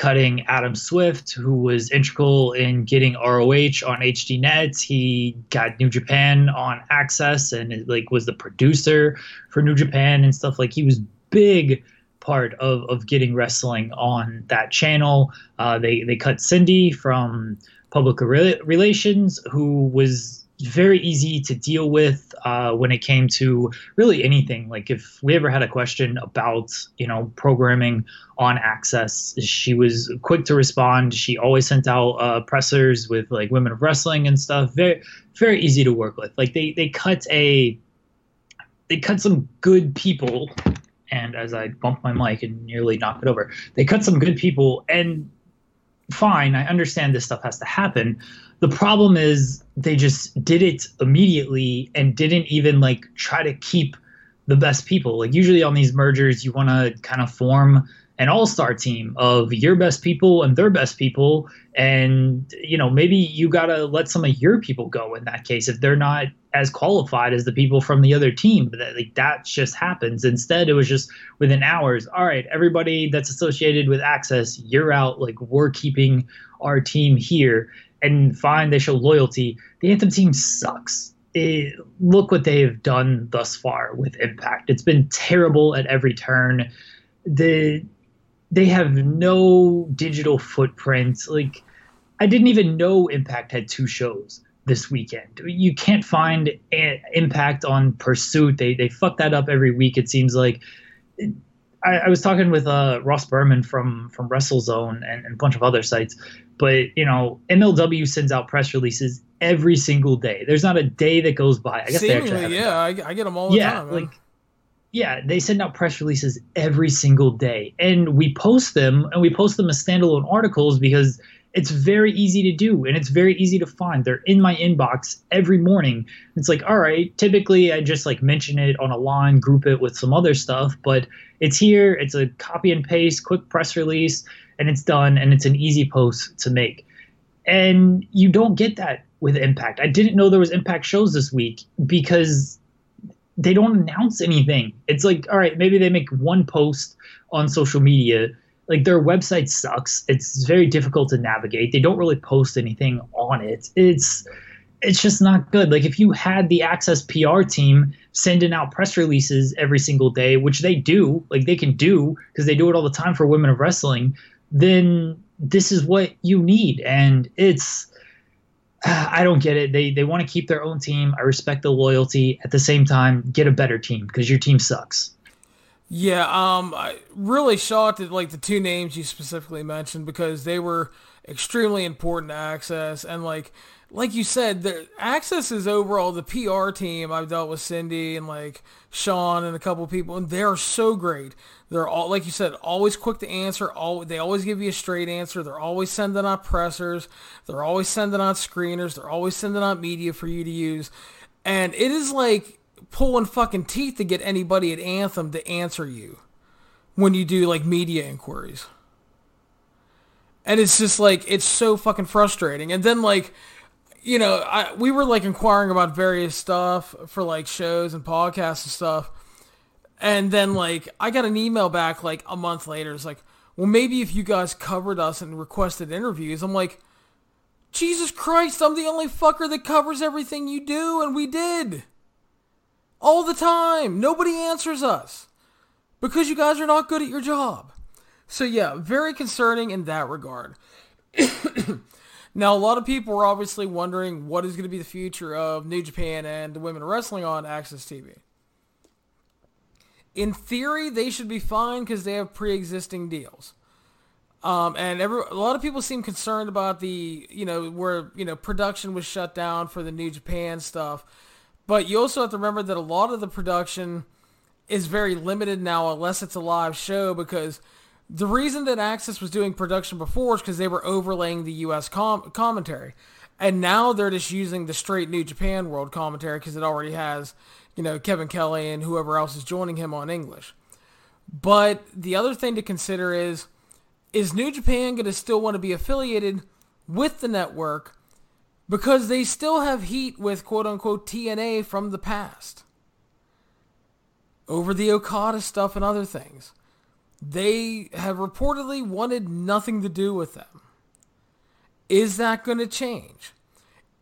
cutting Adam Swift, who was integral in getting ROH on HDNet. He got New Japan on Access and like was the producer for New Japan and stuff. Like he was big part of, of getting wrestling on that channel. Uh, they they cut Cindy from public relations, who was very easy to deal with uh, when it came to really anything. Like if we ever had a question about you know programming on Access, she was quick to respond. She always sent out uh, pressers with like women of wrestling and stuff. Very very easy to work with. Like they they cut a they cut some good people. And as I bumped my mic and nearly knocked it over, they cut some good people. And fine, I understand this stuff has to happen the problem is they just did it immediately and didn't even like try to keep the best people. Like usually on these mergers, you want to kind of form an all-star team of your best people and their best people. And you know maybe you got to let some of your people go in that case if they're not as qualified as the people from the other team. But that, like that just happens. Instead it was just within hours all right everybody that's associated with access you're out. Like we're keeping our team here and fine, they show loyalty. The Anthem team sucks. It, look what they have done thus far with Impact. It's been terrible at every turn. The they have no digital footprint. Like I didn't even know Impact had two shows this weekend. You can't find a- Impact on Pursuit. They they fuck that up every week. It seems like. I, I was talking with uh, Ross Berman from from WrestleZone and, and a bunch of other sites, but you know, MLW sends out press releases every single day. There's not a day that goes by. I guess Seemingly, yeah, I, I, get them all yeah, the time. Like, yeah, they send out press releases every single day, and we post them, and we post them as standalone articles because it's very easy to do and it's very easy to find. They're in my inbox every morning. It's like, all right, typically I just like mention it on a line, group it with some other stuff, but it's here. It's a copy and paste, quick press release and it's done and it's an easy post to make. And you don't get that with Impact. I didn't know there was Impact shows this week because they don't announce anything. It's like, all right, maybe they make one post on social media. Like their website sucks. It's very difficult to navigate. They don't really post anything on it. It's it's just not good. Like if you had the Access PR team sending out press releases every single day, which they do, like they can do because they do it all the time for women of wrestling, then this is what you need. And it's, <sighs> I don't get it. They they want to keep their own team. I respect the loyalty. At the same time, get a better team because your team sucks. Yeah, um, I really shocked at like the two names you specifically mentioned because they were extremely important to access and like like you said, the access is overall the PR team. I've dealt with Cindy and like Sean and a couple people, and they're so great. They're all like you said, always quick to answer. All they always give you a straight answer. They're always sending out pressers. They're always sending out screeners. They're always sending out media for you to use, and it is like pulling fucking teeth to get anybody at Anthem to answer you when you do like media inquiries. And it's just like it's so fucking frustrating. And then like you know, I, we were like inquiring about various stuff for like shows and podcasts and stuff. And then like I got an email back like a month later. It's like, well, maybe if you guys covered us and requested interviews, I'm like, Jesus Christ, I'm the only fucker that covers everything you do, and we did. All the time. Nobody answers us. Because you guys are not good at your job. So yeah, very concerning in that regard. <coughs> Now, a lot of people are obviously wondering what is going to be the future of New Japan and the women wrestling on AXS TV. In theory, they should be fine because they have pre-existing deals. Um, and every, a lot of people seem concerned about the, you know, where, you know, production was shut down for the New Japan stuff. But you also have to remember that a lot of the production is very limited now unless it's a live show because – the reason that AXS was doing production before is because they were overlaying the U.S. Com- commentary. And now they're just using the straight New Japan World commentary because it already has, you know, Kevin Kelly and whoever else is joining him on English. But the other thing to consider is, is New Japan going to still want to be affiliated with the network because they still have heat with quote unquote TNA from the past over the Okada stuff and other things. They have reportedly wanted nothing to do with them. Is that going to change?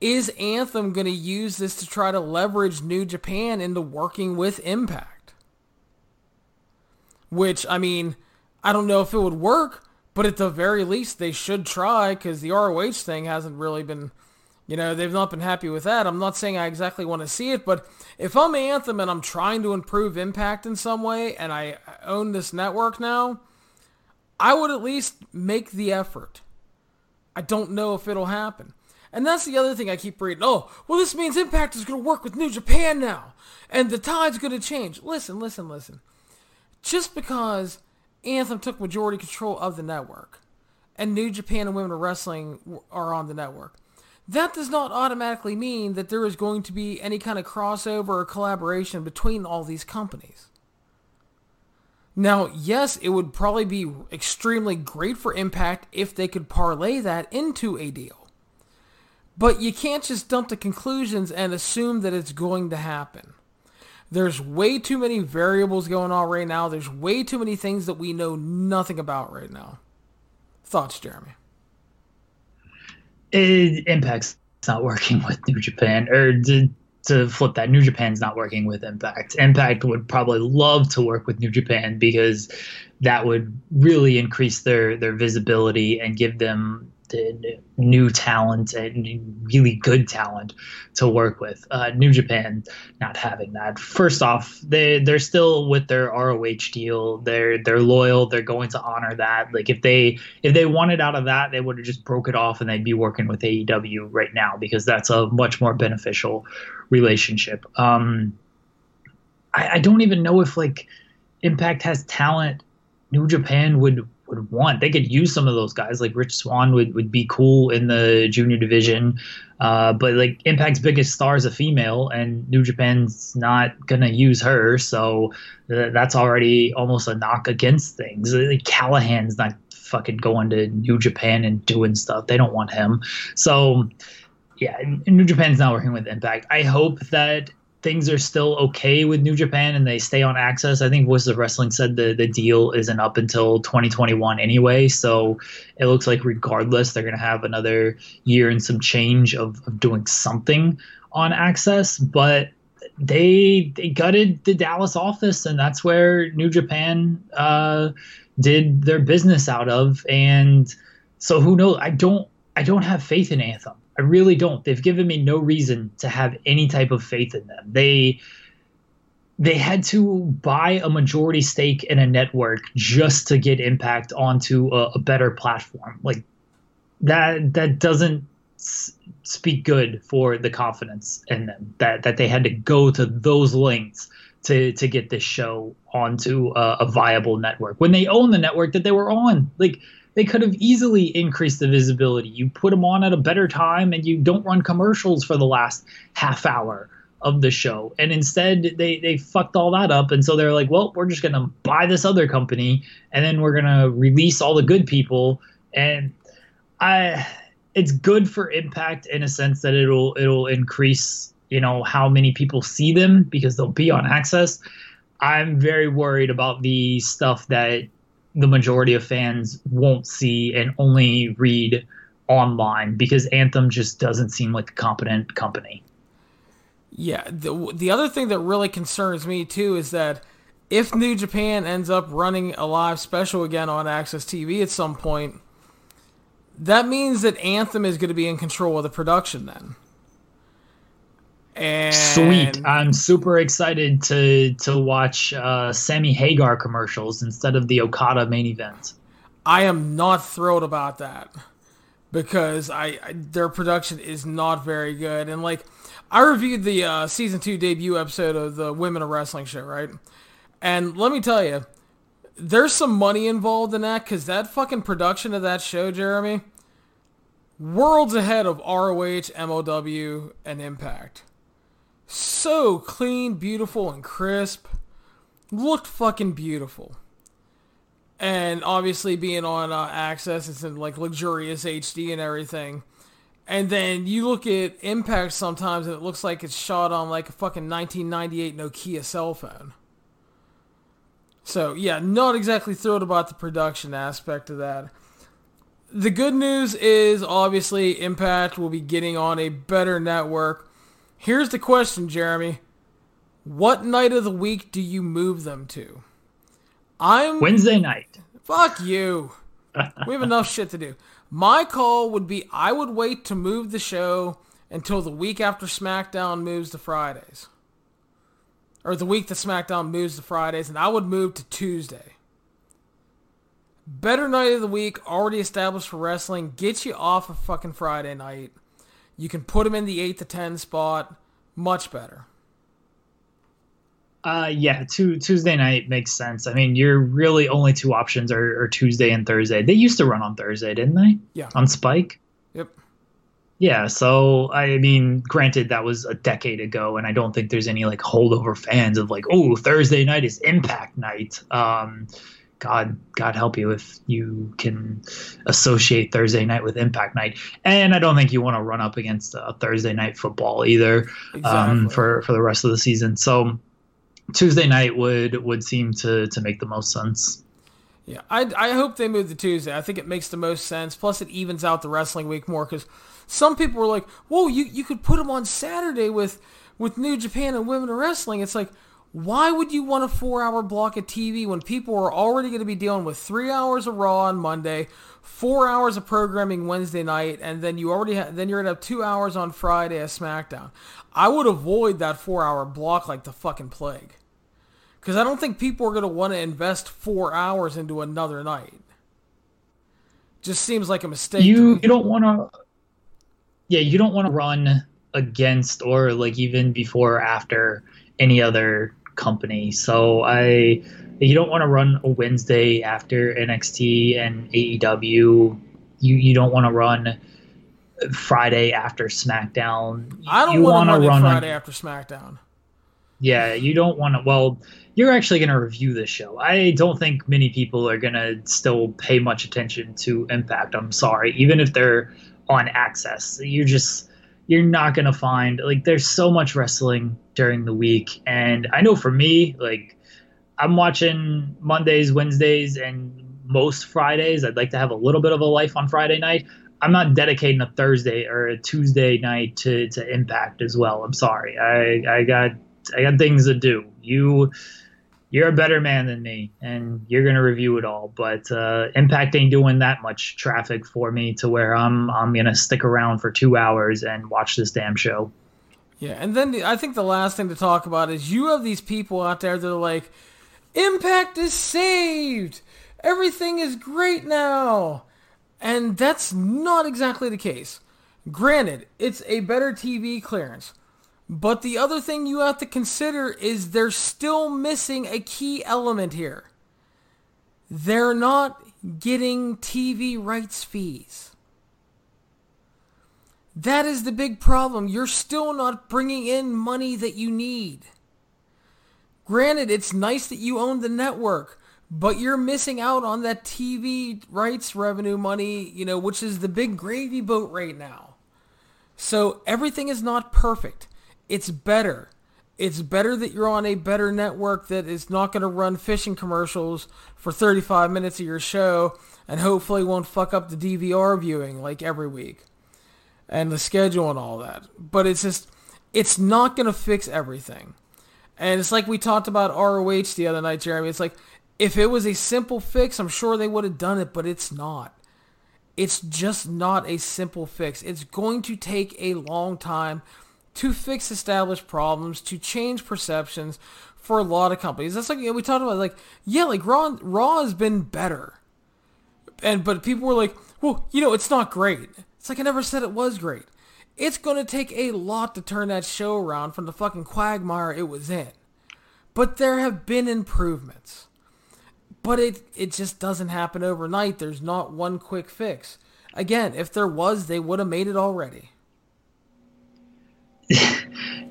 Is Anthem going to use this to try to leverage New Japan into working with Impact? Which, I mean, I don't know if it would work, but at the very least, they should try because the ROH thing hasn't really been you know, they've not been happy with that. I'm not saying I exactly want to see it, but if I'm Anthem and I'm trying to improve Impact in some way and I own this network now, I would at least make the effort. I don't know if it'll happen. And that's the other thing I keep reading. Oh, well, this means Impact is going to work with New Japan now, and the tide's going to change. Listen, listen, listen. Just because Anthem took majority control of the network, and New Japan and Women of Wrestling are on the network, that does not automatically mean that there is going to be any kind of crossover or collaboration between all these companies. Now, yes, it would probably be extremely great for Impact if they could parlay that into a deal. But you can't just dump the conclusions and assume that it's going to happen. There's way too many variables going on right now. There's way too many things that we know nothing about right now. Thoughts, Jeremy? It, Impact's not working with New Japan, or to, to flip that, New Japan's not working with Impact. Impact would probably love to work with New Japan because that would really increase their their visibility and give them new talent and really good talent to work with. Uh, New Japan not having that. First off, they they're still with their ROH deal. They're they're loyal. They're going to honor that. Like if they if they wanted out of that, they would have just broke it off and they'd be working with AEW right now because that's a much more beneficial relationship. Um, I, I don't even know if like Impact has talent. New Japan would would want. They could use some of those guys. Like Rich Swann would, would be cool in the junior division. Uh, but like Impact's biggest star is a female, and New Japan's not gonna use her, so th- that's already almost a knock against things. Like Callihan's not fucking going to New Japan and doing stuff. They don't want him. So yeah, New Japan's not working with Impact. I hope that things are still okay with New Japan and they stay on access. I think Voices of Wrestling said the, the deal isn't up until 2021 anyway. So it looks like regardless, they're going to have another year and some change of, of doing something on access. But they they gutted the Dallas office, and that's where New Japan uh, did their business out of. And so who knows? I don't I don't have faith in Anthem. I really don't. They've given me no reason to have any type of faith in them. They they had to buy a majority stake in a network just to get Impact onto a, a better platform. Like that that doesn't speak good for the confidence in them that that they had to go to those lengths to to get this show onto a, a viable network when they own the network that they were on. Like they could have easily increased the visibility. You put them on at a better time and you don't run commercials for the last half hour of the show. And instead they they fucked all that up and so they're like, "Well, we're just going to buy this other company and then we're going to release all the good people." And I it's good for impact in a sense that it'll it'll increase, you know, how many people see them because they'll be on access. I'm very worried about the stuff that the majority of fans won't see and only read online because Anthem just doesn't seem like a competent company. Yeah, the the other thing that really concerns me too is that if New Japan ends up running a live special again on Access TV at some point, that means that Anthem is going to be in control of the production then. And Sweet! I'm super excited to to watch uh, Sammy Hagar commercials instead of the Okada main event. I am not thrilled about that because I, I their production is not very good. And like I reviewed the uh, season two debut episode of the Women of Wrestling show, right? And let me tell you, there's some money involved in that because that fucking production of that show, Jeremy, worlds ahead of ROH, MLW, and Impact. So clean, beautiful, and crisp. Looked fucking beautiful. And obviously being on uh, Access, it's in like luxurious HD and everything. And then you look at Impact sometimes and it looks like it's shot on like a fucking 1998 Nokia cell phone. So yeah, not exactly thrilled about the production aspect of that. The good news is obviously Impact will be getting on a better network. Here's the question, Jeremy. What night of the week do you move them to? I'm Wednesday night. Fuck you. we have enough shit to do. My call would be I would wait to move the show until the week after SmackDown moves to Fridays. Or the week that SmackDown moves to Fridays, and I would move to Tuesday. Better night of the week, already established for wrestling. Get you off of fucking Friday night. You can put them in the 8 to 10 spot. Much better. Uh, yeah, two, Tuesday night makes sense. I mean, your really only two options are, are Tuesday and Thursday. They used to run on Thursday, didn't they? Yeah. On Spike. Yep. Yeah, so I mean, granted that was a decade ago, and I don't think there's any like holdover fans of like, oh, Thursday night is Impact night. Um, God, God help you if you can associate Thursday night with Impact night. And I don't think you want to run up against a Thursday night football either um, Exactly. um, for for the rest of the season. So Tuesday night would would seem to to make the most sense. Yeah, I, I hope they move to Tuesday. I think it makes the most sense. Plus, it evens out the wrestling week more because some people were like, "Whoa, you, you could put them on Saturday with with New Japan and Women in Wrestling." It's like, why would you want a four hour block of TV when people are already going to be dealing with three hours of Raw on Monday, four hours of programming Wednesday night, and then you already ha- then you're gonna have two hours on Friday of SmackDown. I would avoid that four hour block like the fucking plague. Because I don't think people are going to want to invest four hours into another night. Just seems like a mistake. You me. you don't want to. Yeah, you don't want to run against or like even before or after any other company. So I, you don't want to run a Wednesday after NXT and AEW. You you don't want to run Friday after SmackDown. I don't want to run Friday after SmackDown. Yeah, you don't want to. Well, you're actually going to review this show. I don't think many people are going to still pay much attention to Impact. I'm sorry, even if they're on Access, you're just you're not going to find like there's so much wrestling during the week, and I know for me, like I'm watching Mondays, Wednesdays, and most Fridays. I'd like to have a little bit of a life on Friday night. I'm not dedicating a Thursday or a Tuesday night to, to Impact as well. I'm sorry. I I got I got things to do. You you're a better man than me, and you're gonna review it all. But uh, Impact ain't doing that much traffic for me to where I'm I'm gonna stick around for two hours and watch this damn show. Yeah, and then the, I think the last thing to talk about is you have these people out there that are like, Impact is saved. Everything is great now. And that's not exactly the case. Granted, it's a better TV clearance. But the other thing you have to consider is they're still missing a key element here. They're not getting TV rights fees. That is the big problem. You're still not bringing in money that you need. Granted, it's nice that you own the network, but you're missing out on that TV rights revenue money, you know, which is the big gravy boat right now. So everything is not perfect. It's better. It's better that you're on a better network that is not going to run fishing commercials for 35 minutes of your show and hopefully won't fuck up the DVR viewing like every week and the schedule and all that. But it's just, it's not going to fix everything. And it's like we talked about ROH the other night, Jeremy. It's like, if it was a simple fix, I'm sure they would have done it, but it's not. It's just not a simple fix. It's going to take a long time to fix established problems, to change perceptions for a lot of companies. That's like you know, we talked about, like yeah, like Raw, Raw has been better, and but people were like, well, you know, it's not great. It's like I never said it was great. It's going to take a lot to turn that show around from the fucking quagmire it was in. But there have been improvements. But it it just doesn't happen overnight. There's not one quick fix. Again, if there was, they would have made it already. <laughs>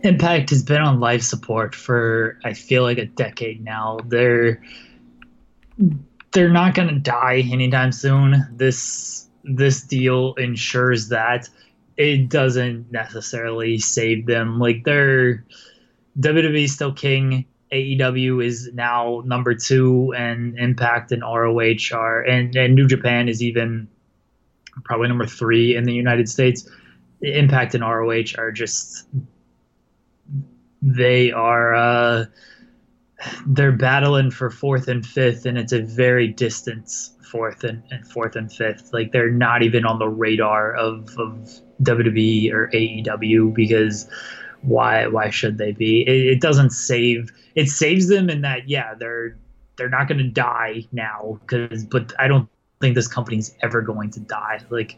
Impact has been on life support for I feel like a decade now. They're they're not to die anytime soon. This this deal ensures that it doesn't necessarily save them. Like they're WWE still king. AEW is now number two, and Impact and ROH are, and, and New Japan is even probably number three in the United States. Impact and ROH are just they are uh, they're battling for fourth and fifth, and it's a very distant fourth and, and fourth and fifth. Like they're not even on the radar of, of WWE or AEW because why why should they be? It, it doesn't save it saves them in that yeah they're they're not going to die now because but I don't think this company's ever going to die. Like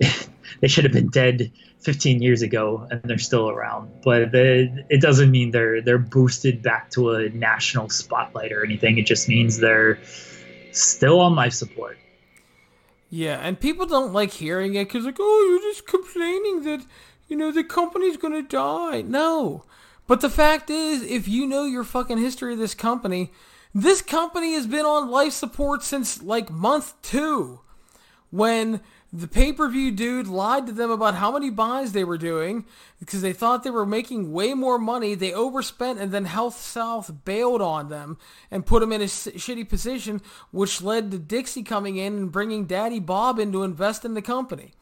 <laughs> they should have been dead 15 years ago and they're still around but it doesn't mean they're they're boosted back to a national spotlight or anything it just means they're still on life support. Yeah and people don't like hearing it because like oh you're just complaining that you know the company's gonna die. No. But the fact is if you know your fucking history of this company this company has been on life support since like month two when the pay per view dude lied to them about how many buys they were doing because they thought they were making way more money. They overspent, and then HealthSouth bailed on them and put them in a shitty position, which led to Dixie coming in and bringing Daddy Bob in to invest in the company.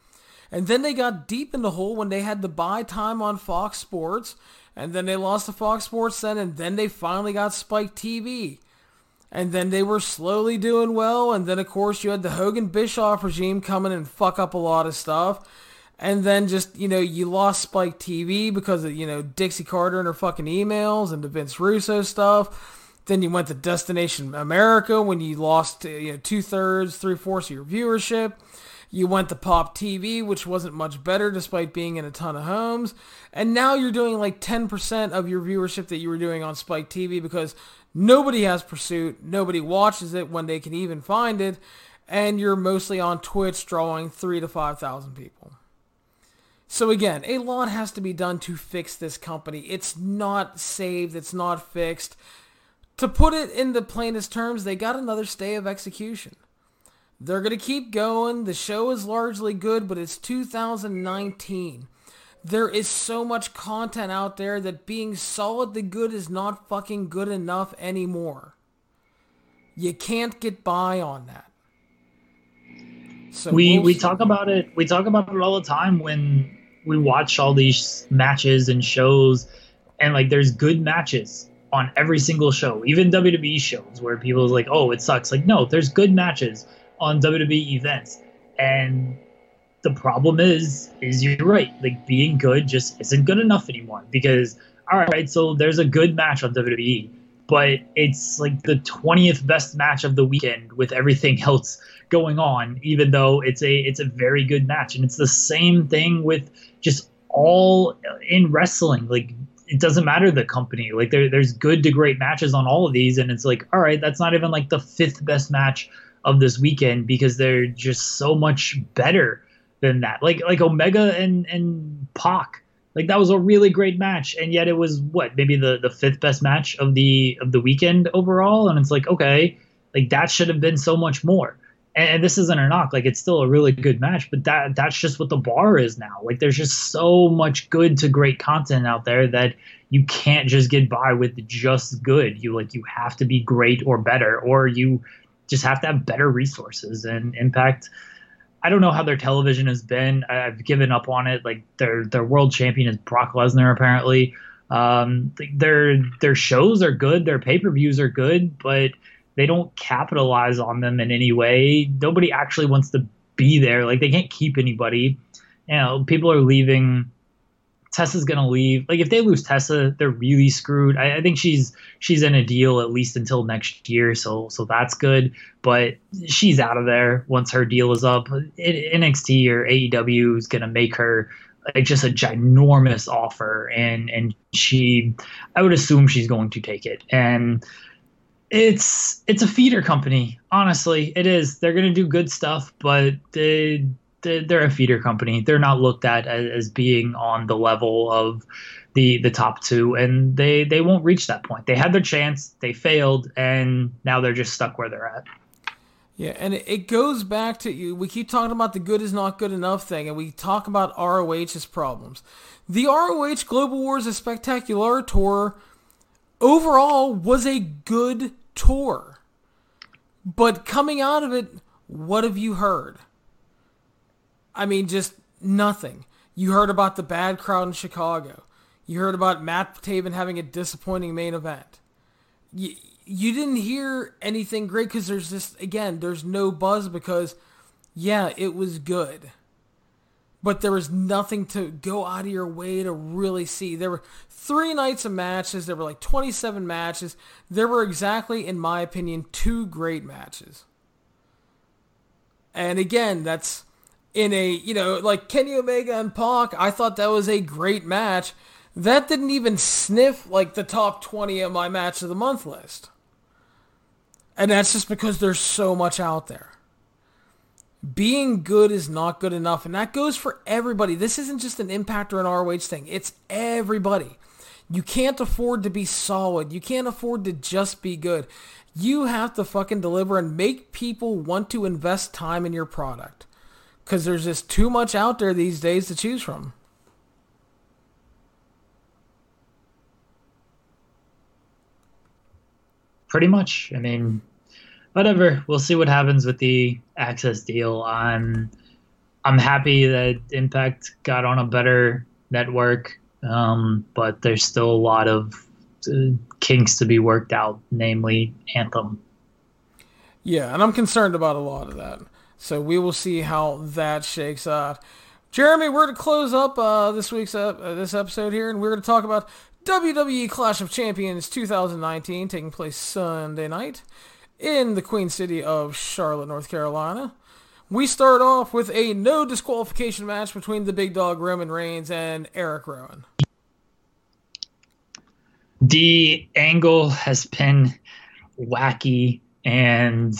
And then they got deep in the hole when they had to buy time on Fox Sports, and then they lost to Fox Sports then, and then they finally got Spike TV and then they were slowly doing well, and then of course you had the Hogan Bischoff regime coming and fuck up a lot of stuff. And then just, you know, you lost Spike TV because of, you know, Dixie Carter and her fucking emails and the Vince Russo stuff. Then you went to Destination America when you lost, uh, you know, two thirds, three fourths of your viewership. You went to Pop TV, which wasn't much better despite being in a ton of homes. And now you're doing like 10% of your viewership that you were doing on Spike TV because Nobody has Pursuit. Nobody watches it when they can even find it. And you're mostly on Twitch drawing three to 5,000 people. So again, a lot has to be done to fix this company. It's not saved. It's not fixed. To put it in the plainest terms, they got another stay of execution. They're going to keep going. The show is largely good, but it's 2019 there is so much content out there that being solidly good is not fucking good enough anymore. You can't get by on that. So we we'll we talk about it we talk about it all the time when we watch all these matches and shows and like there's good matches on every single show, even WWE shows where people are like, "Oh, it sucks." Like, no, there's good matches on WWE events. And the problem is is you're right. Like being good just isn't good enough anymore because all right so there's a good match on wwe but it's like the 20th best match of the weekend with everything <laughs> else going on even though it's a it's a very good match. And it's the same thing with just all in wrestling. Like it doesn't matter the company. Like there, there's good to great matches on all of these and it's like all right that's not even like the fifth best match of this weekend because they're just so much better than that. Like like Omega and and Pac. Like that was a really great match, and yet it was what maybe the the fifth best match of the of the weekend overall. And it's like okay, like that should have been so much more. And, and this isn't a knock, like it's still a really good match, but that that's just what the bar is now. Like there's just so much good to great content out there that you can't just get by with just good. You like you have to be great or better, or you just have to have better resources. And Impact I don't know how their television has been. I've given up on it. Like their their world champion is Brock Lesnar apparently. Um, their their shows are good. Their pay per views are good, but they don't capitalize on them in any way. Nobody actually wants to be there. Like they can't keep anybody. You know, people are leaving Tessa's gonna leave. Like if they lose Tessa, they're really screwed. I, I, think she's she's in a deal at least until next year, so so that's good. But she's out of there once her deal is up. NXT or AEW is gonna make her like just a ginormous offer, and and she, I would assume she's going to take it. And it's it's a feeder company. Honestly, it is. They're gonna do good stuff, but they they're a feeder company. They're not looked at as, being on the level of the the top two, and they they won't reach that point. They had their chance, they failed, and now they're just stuck where they're at. Yeah, and it goes back to you. We keep talking about the good is not good enough thing, and we talk about ROH's problems. The ROH Global Wars Espectacular tour overall was a good tour. But coming out of it, what have you heard? I mean, just nothing. You heard about the bad crowd in Chicago. You heard about Matt Taven having a disappointing main event. You, you didn't hear anything great because there's just, again, there's no buzz because, yeah, it was good but there was nothing to go out of your way to really see. There were three nights of matches. There were like 27 matches. There were exactly, in my opinion, two great matches. And again, that's in a, you know, like Kenny Omega and Pac. I thought that was a great match. That didn't even sniff like the top 20 of my match of the month list. And that's just because there's so much out there being good is not good enough. And that goes for everybody. This isn't just an impact or an ROH thing. It's everybody. You can't afford to be solid. You can't afford to just be good. You have to fucking deliver and make people want to invest time in your product. Because there's just too much out there these days to choose from. Pretty much. I mean, whatever. We'll see what happens with the AXS deal. I'm I'm happy that Impact got on a better network, um, but there's still a lot of uh, kinks to be worked out, namely Anthem. Yeah, and I'm concerned about a lot of that. So we will see how that shakes out. Jeremy, we're to close up uh, this week's uh, this episode here, and we're going to talk about WWE Clash of Champions 2019 taking place Sunday night in the Queen City of Charlotte, North Carolina. We start off with a no disqualification match between the big dog Roman Reigns and Eric Rowan. The angle has been wacky and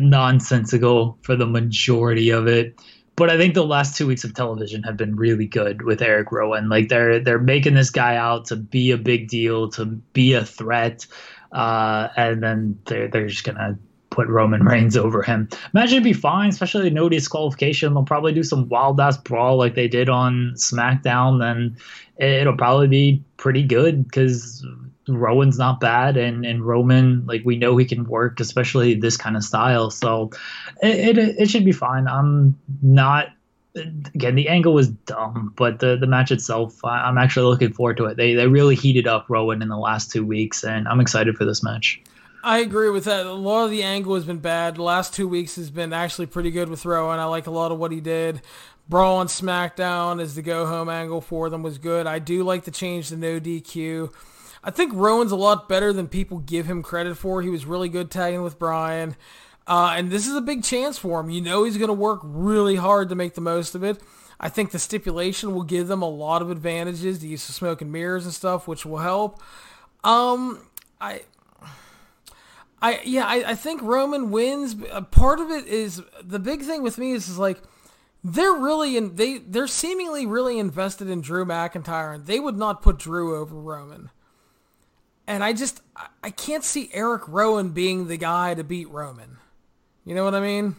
nonsensical for the majority of it. But I think the last two weeks of television have been really good with Eric Rowan. Like they're they're making this guy out to be a big deal, to be a threat uh, and then they're they're just gonna put Roman Reigns over him. Imagine it'd be fine, especially no disqualification. They'll probably do some wild ass brawl like they did on SmackDown. Then it'll probably be pretty good because Rowan's not bad, and and Roman like we know he can work, especially this kind of style. So it it, it should be fine. I'm not again, the angle was dumb, but the the match itself, I, am actually looking forward to it. They they really heated up Rowan in the last two weeks, and I'm excited for this match. I agree with that. A lot of the angle has been bad. The last two weeks has been actually pretty good with Rowan. I like a lot of what he did. Brawl on SmackDown as the go home angle for them was good. I do like the change to no DQ. I think Rowan's a lot better than people give him credit for. He was really good tagging with Bryan. Uh, and this is a big chance for him. You know he's going to work really hard to make the most of it. I think the stipulation will give them a lot of advantages, the use of smoke and mirrors and stuff, which will help. Um, I, I yeah, I, I think Roman wins. Part of it is the big thing with me is, is like they're really in they they're seemingly really invested in Drew McIntyre, and they would not put Drew over Roman. And I just I can't see Eric Rowan being the guy to beat Roman. You know what I mean?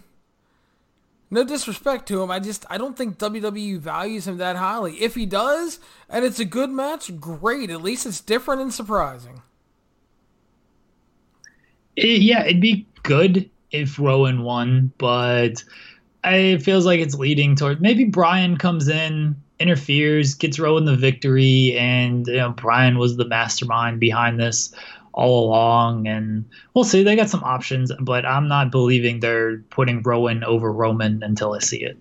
No disrespect to him, I just I don't think WWE values him that highly. If he does, and it's a good match, great. At least it's different and surprising. It, yeah, it'd be good if Rowan won, but it feels like it's leading toward maybe Bryan comes in, interferes, gets Rowan the victory, and you know, Bryan was the mastermind behind this all along. And we'll see. They got some options, but I'm not believing they're putting Rowan over Roman until I see it.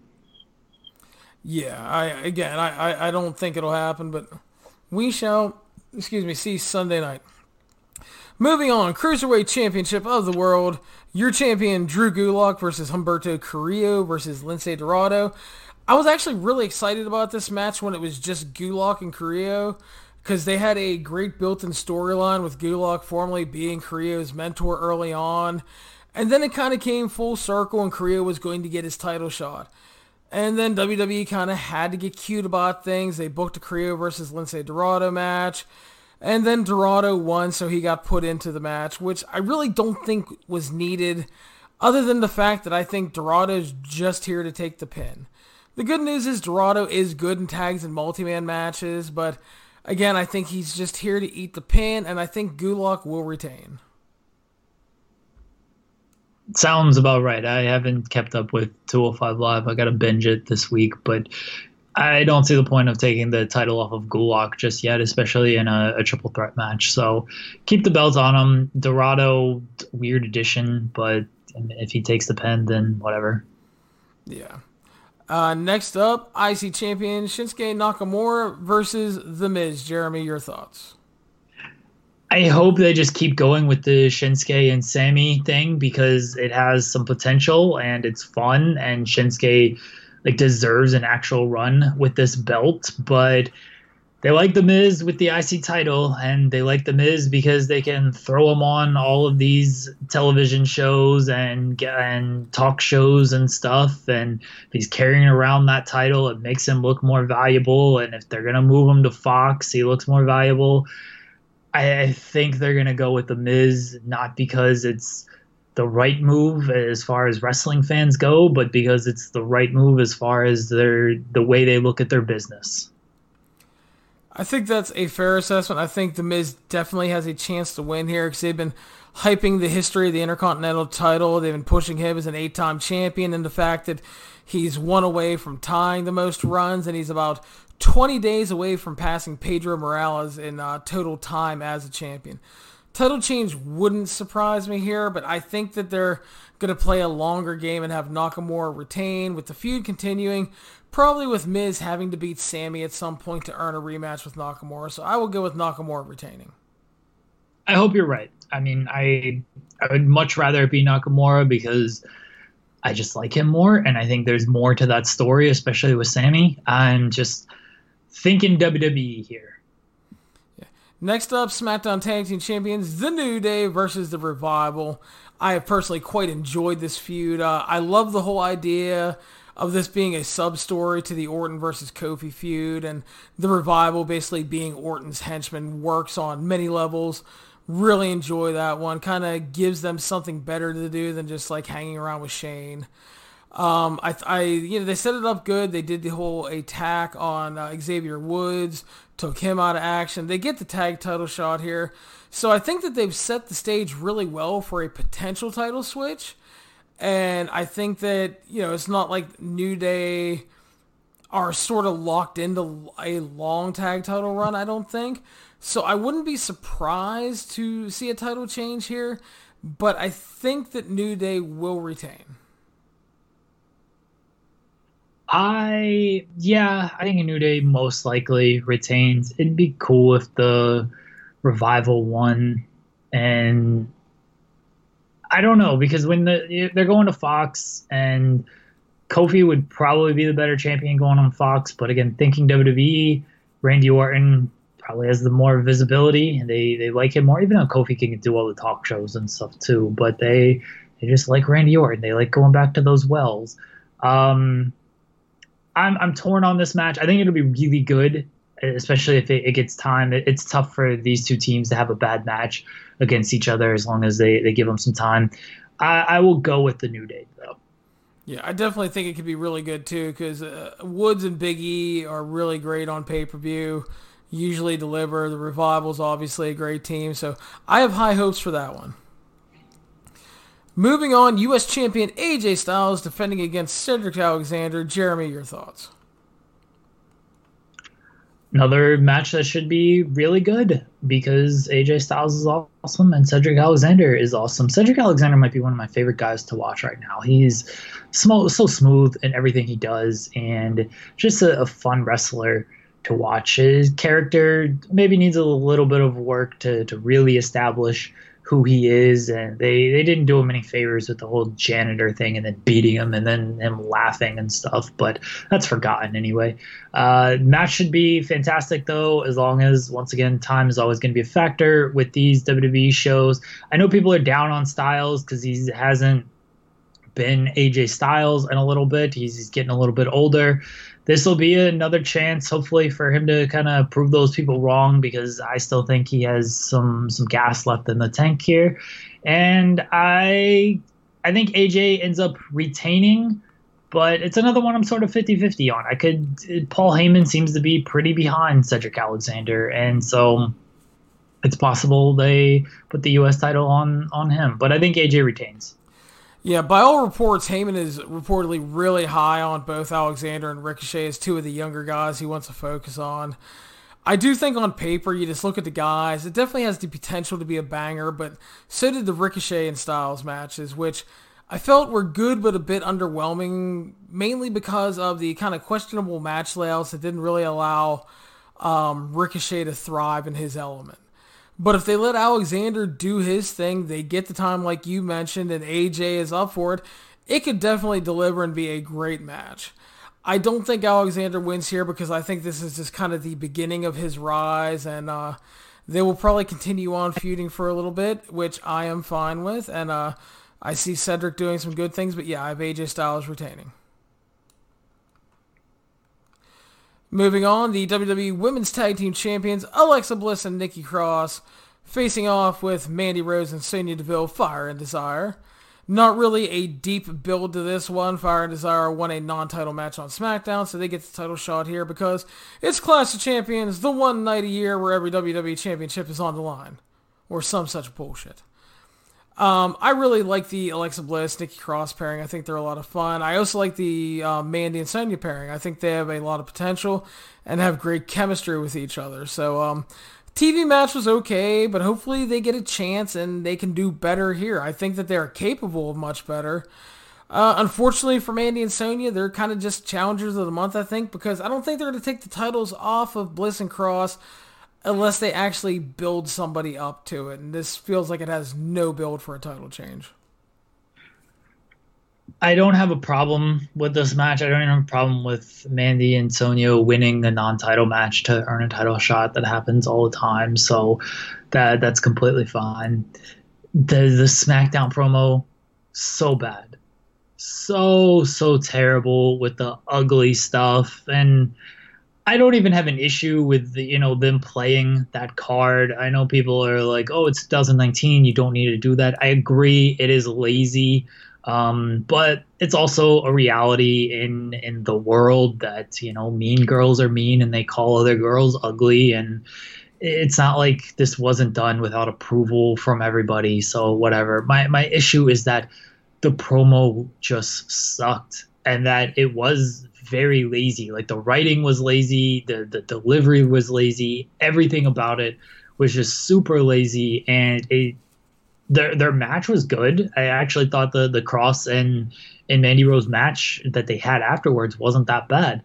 Yeah, I again, I, I, I don't think it'll happen, but we shall, excuse me, see Sunday night. Moving on, Cruiserweight Championship of the World. Your champion, Drew Gulak versus Humberto Carrillo versus Lince Dorado. I was actually really excited about this match when it was just Gulak and Carrillo because they had a great built-in storyline with Gulak formerly being Carrillo's mentor early on. And then it kind of came full circle and Carrillo was going to get his title shot. And then WWE kind of had to get cute about things. They booked a Carrillo versus Lince Dorado match. And then Dorado won, so he got put into the match, which I really don't think was needed, other than the fact that I think Dorado's just here to take the pin. The good news is Dorado is good in tags and multi-man matches, but again, I think he's just here to eat the pin, and I think Gulak will retain. Sounds about right. I haven't kept up with 205 Live. I got to binge it this week, but I don't see the point of taking the title off of Gulak just yet, especially in a, a triple threat match. So keep the belt on him. Dorado, weird addition, but if he takes the pin, then whatever. Yeah. Uh, next up, IC champion Shinsuke Nakamura versus The Miz. Jeremy, your thoughts? I hope they just keep going with the Shinsuke and Sami thing because it has some potential and it's fun and Shinsuke like deserves an actual run with this belt, but they like the Miz with the IC title, and they like the Miz because they can throw him on all of these television shows and and talk shows and stuff. And if he's carrying around that title, it makes him look more valuable. And if they're gonna move him to Fox, he looks more valuable. I, I think they're gonna go with the Miz, not because it's the right move as far as wrestling fans go, but because it's the right move as far as their the way they look at their business. I think that's a fair assessment. I think The Miz definitely has a chance to win here because they've been hyping the history of the Intercontinental title. They've been pushing him as an eight time champion and the fact that he's one away from tying the most runs and he's about 20 days away from passing Pedro Morales in uh, total time as a champion. Title change wouldn't surprise me here, but I think that they're going to play a longer game and have Nakamura retain with the feud continuing Probably with Miz having to beat Sami at some point to earn a rematch with Nakamura. So I will go with Nakamura retaining. I hope you're right. I mean, I I would much rather it be Nakamura because I just like him more, and I think there's more to that story, especially with Sami. I'm just thinking WWE here. Yeah. Next up, SmackDown Tag Team Champions, The New Day versus The Revival. I have personally quite enjoyed this feud. Uh, I love the whole idea of this being a sub story to the Orton versus Kofi feud, and the revival basically being Orton's henchman works on many levels. Really enjoy that one. Kind of gives them something better to do than just like hanging around with Shane. Um, I, I, you know, they set it up good. They did the whole attack on uh, Xavier Woods, took him out of action. They get the tag title shot here, so I think that they've set the stage really well for a potential title switch. And I think that, you know, it's not like New Day are sort of locked into a long tag title run, I don't think. So I wouldn't be surprised to see a title change here, but I think that New Day will retain. I yeah, I think New Day most likely retains. It'd be cool if the revival won and I don't know because when the, they're going to Fox and Kofi would probably be the better champion going on Fox, but again, thinking WWE, Randy Orton probably has the more visibility and they, they like him more, even though Kofi can do all the talk shows and stuff too, but they they just like Randy Orton. They like going back to those wells. Um, I'm I'm torn on this match. I think it'll be really good especially if it, it gets time. It, it's tough for these two teams to have a bad match against each other as long as they, they give them some time. I, I will go with the New Day, though. Yeah, I definitely think it could be really good, too, because uh, Woods and Big E are really great on pay per view, usually deliver. The Revival's obviously a great team, so I have high hopes for that one. Moving on, U.S. champion AJ Styles defending against Cedric Alexander. Jeremy, your thoughts? Another match that should be really good because AJ Styles is awesome and Cedric Alexander is awesome. Cedric Alexander might be one of my favorite guys to watch right now. He's small, so smooth in everything he does and just a, a fun wrestler to watch. His character maybe needs a little bit of work to, to really establish who he is, and they they didn't do him any favors with the whole janitor thing and then beating him and then him laughing and stuff. But that's forgotten anyway. Uh, match should be fantastic though, as long as once again time is always going to be a factor with these WWE shows. I know people are down on Styles because he hasn't been AJ Styles in a little bit. He's, he's getting a little bit older. This will be another chance, hopefully, for him to kind of prove those people wrong because I still think he has some some gas left in the tank here, and I I think AJ ends up retaining but it's another one I'm sort of 50-50 on. I could Paul Heyman seems to be pretty behind Cedric Alexander, and so it's possible they put the U.S. title on on him. But I think AJ retains. Yeah, by all reports, Heyman is reportedly really high on both Alexander and Ricochet as two of the younger guys he wants to focus on. I do think on paper, you just look at the guys, it definitely has the potential to be a banger, but so did the Ricochet and Styles matches, which I felt were good but a bit underwhelming, mainly because of the kind of questionable match layouts that didn't really allow um, Ricochet to thrive in his element. But if they let Alexander do his thing, they get the time like you mentioned, and AJ is up for it, it could definitely deliver and be a great match. I don't think Alexander wins here because I think this is just kind of the beginning of his rise, and uh, they will probably continue on feuding for a little bit, which I am fine with. And uh, I see Cedric doing some good things, but yeah, I have AJ Styles retaining. Moving on, the WWE Women's Tag Team Champions Alexa Bliss and Nikki Cross facing off with Mandy Rose and Sonya Deville, Fire and Desire. Not really a deep build to this one. Fire and Desire won a non-title match on SmackDown, so they get the title shot here because it's Clash of Champions, the one night a year where every WWE championship is on the line. Or some such bullshit. Um, I really like the Alexa Bliss, Nikki Cross pairing. I think they're a lot of fun. I also like the uh, Mandy and Sonya pairing. I think they have a lot of potential and have great chemistry with each other. So, um, TV match was okay, but hopefully they get a chance and they can do better here. I think that they're capable of much better. Uh, unfortunately for Mandy and Sonya, they're kind of just challengers of the month, I think, because I don't think they're going to take the titles off of Bliss and Cross unless they actually build somebody up to it. And this feels like it has no build for a title change. I don't have a problem with this match. I don't even have a problem with Mandy and Sonya winning a non-title match to earn a title shot. That happens all the time, so that that's completely fine. The the SmackDown promo so bad, so so terrible with the ugly stuff and I don't even have an issue with the, you know them playing that card. I know people are like, "Oh, it's 2019. You don't need to do that." I agree. It is lazy, um, but it's also a reality in in the world that you know mean girls are mean and they call other girls ugly, and it's not like this wasn't done without approval from everybody. So whatever. My my issue is that the promo just sucked and that it was very lazy. Like the writing was lazy, the the delivery was lazy, everything about it was just super lazy and it their their match was good. I actually thought the the Cross and and Mandy Rose match that they had afterwards wasn't that bad.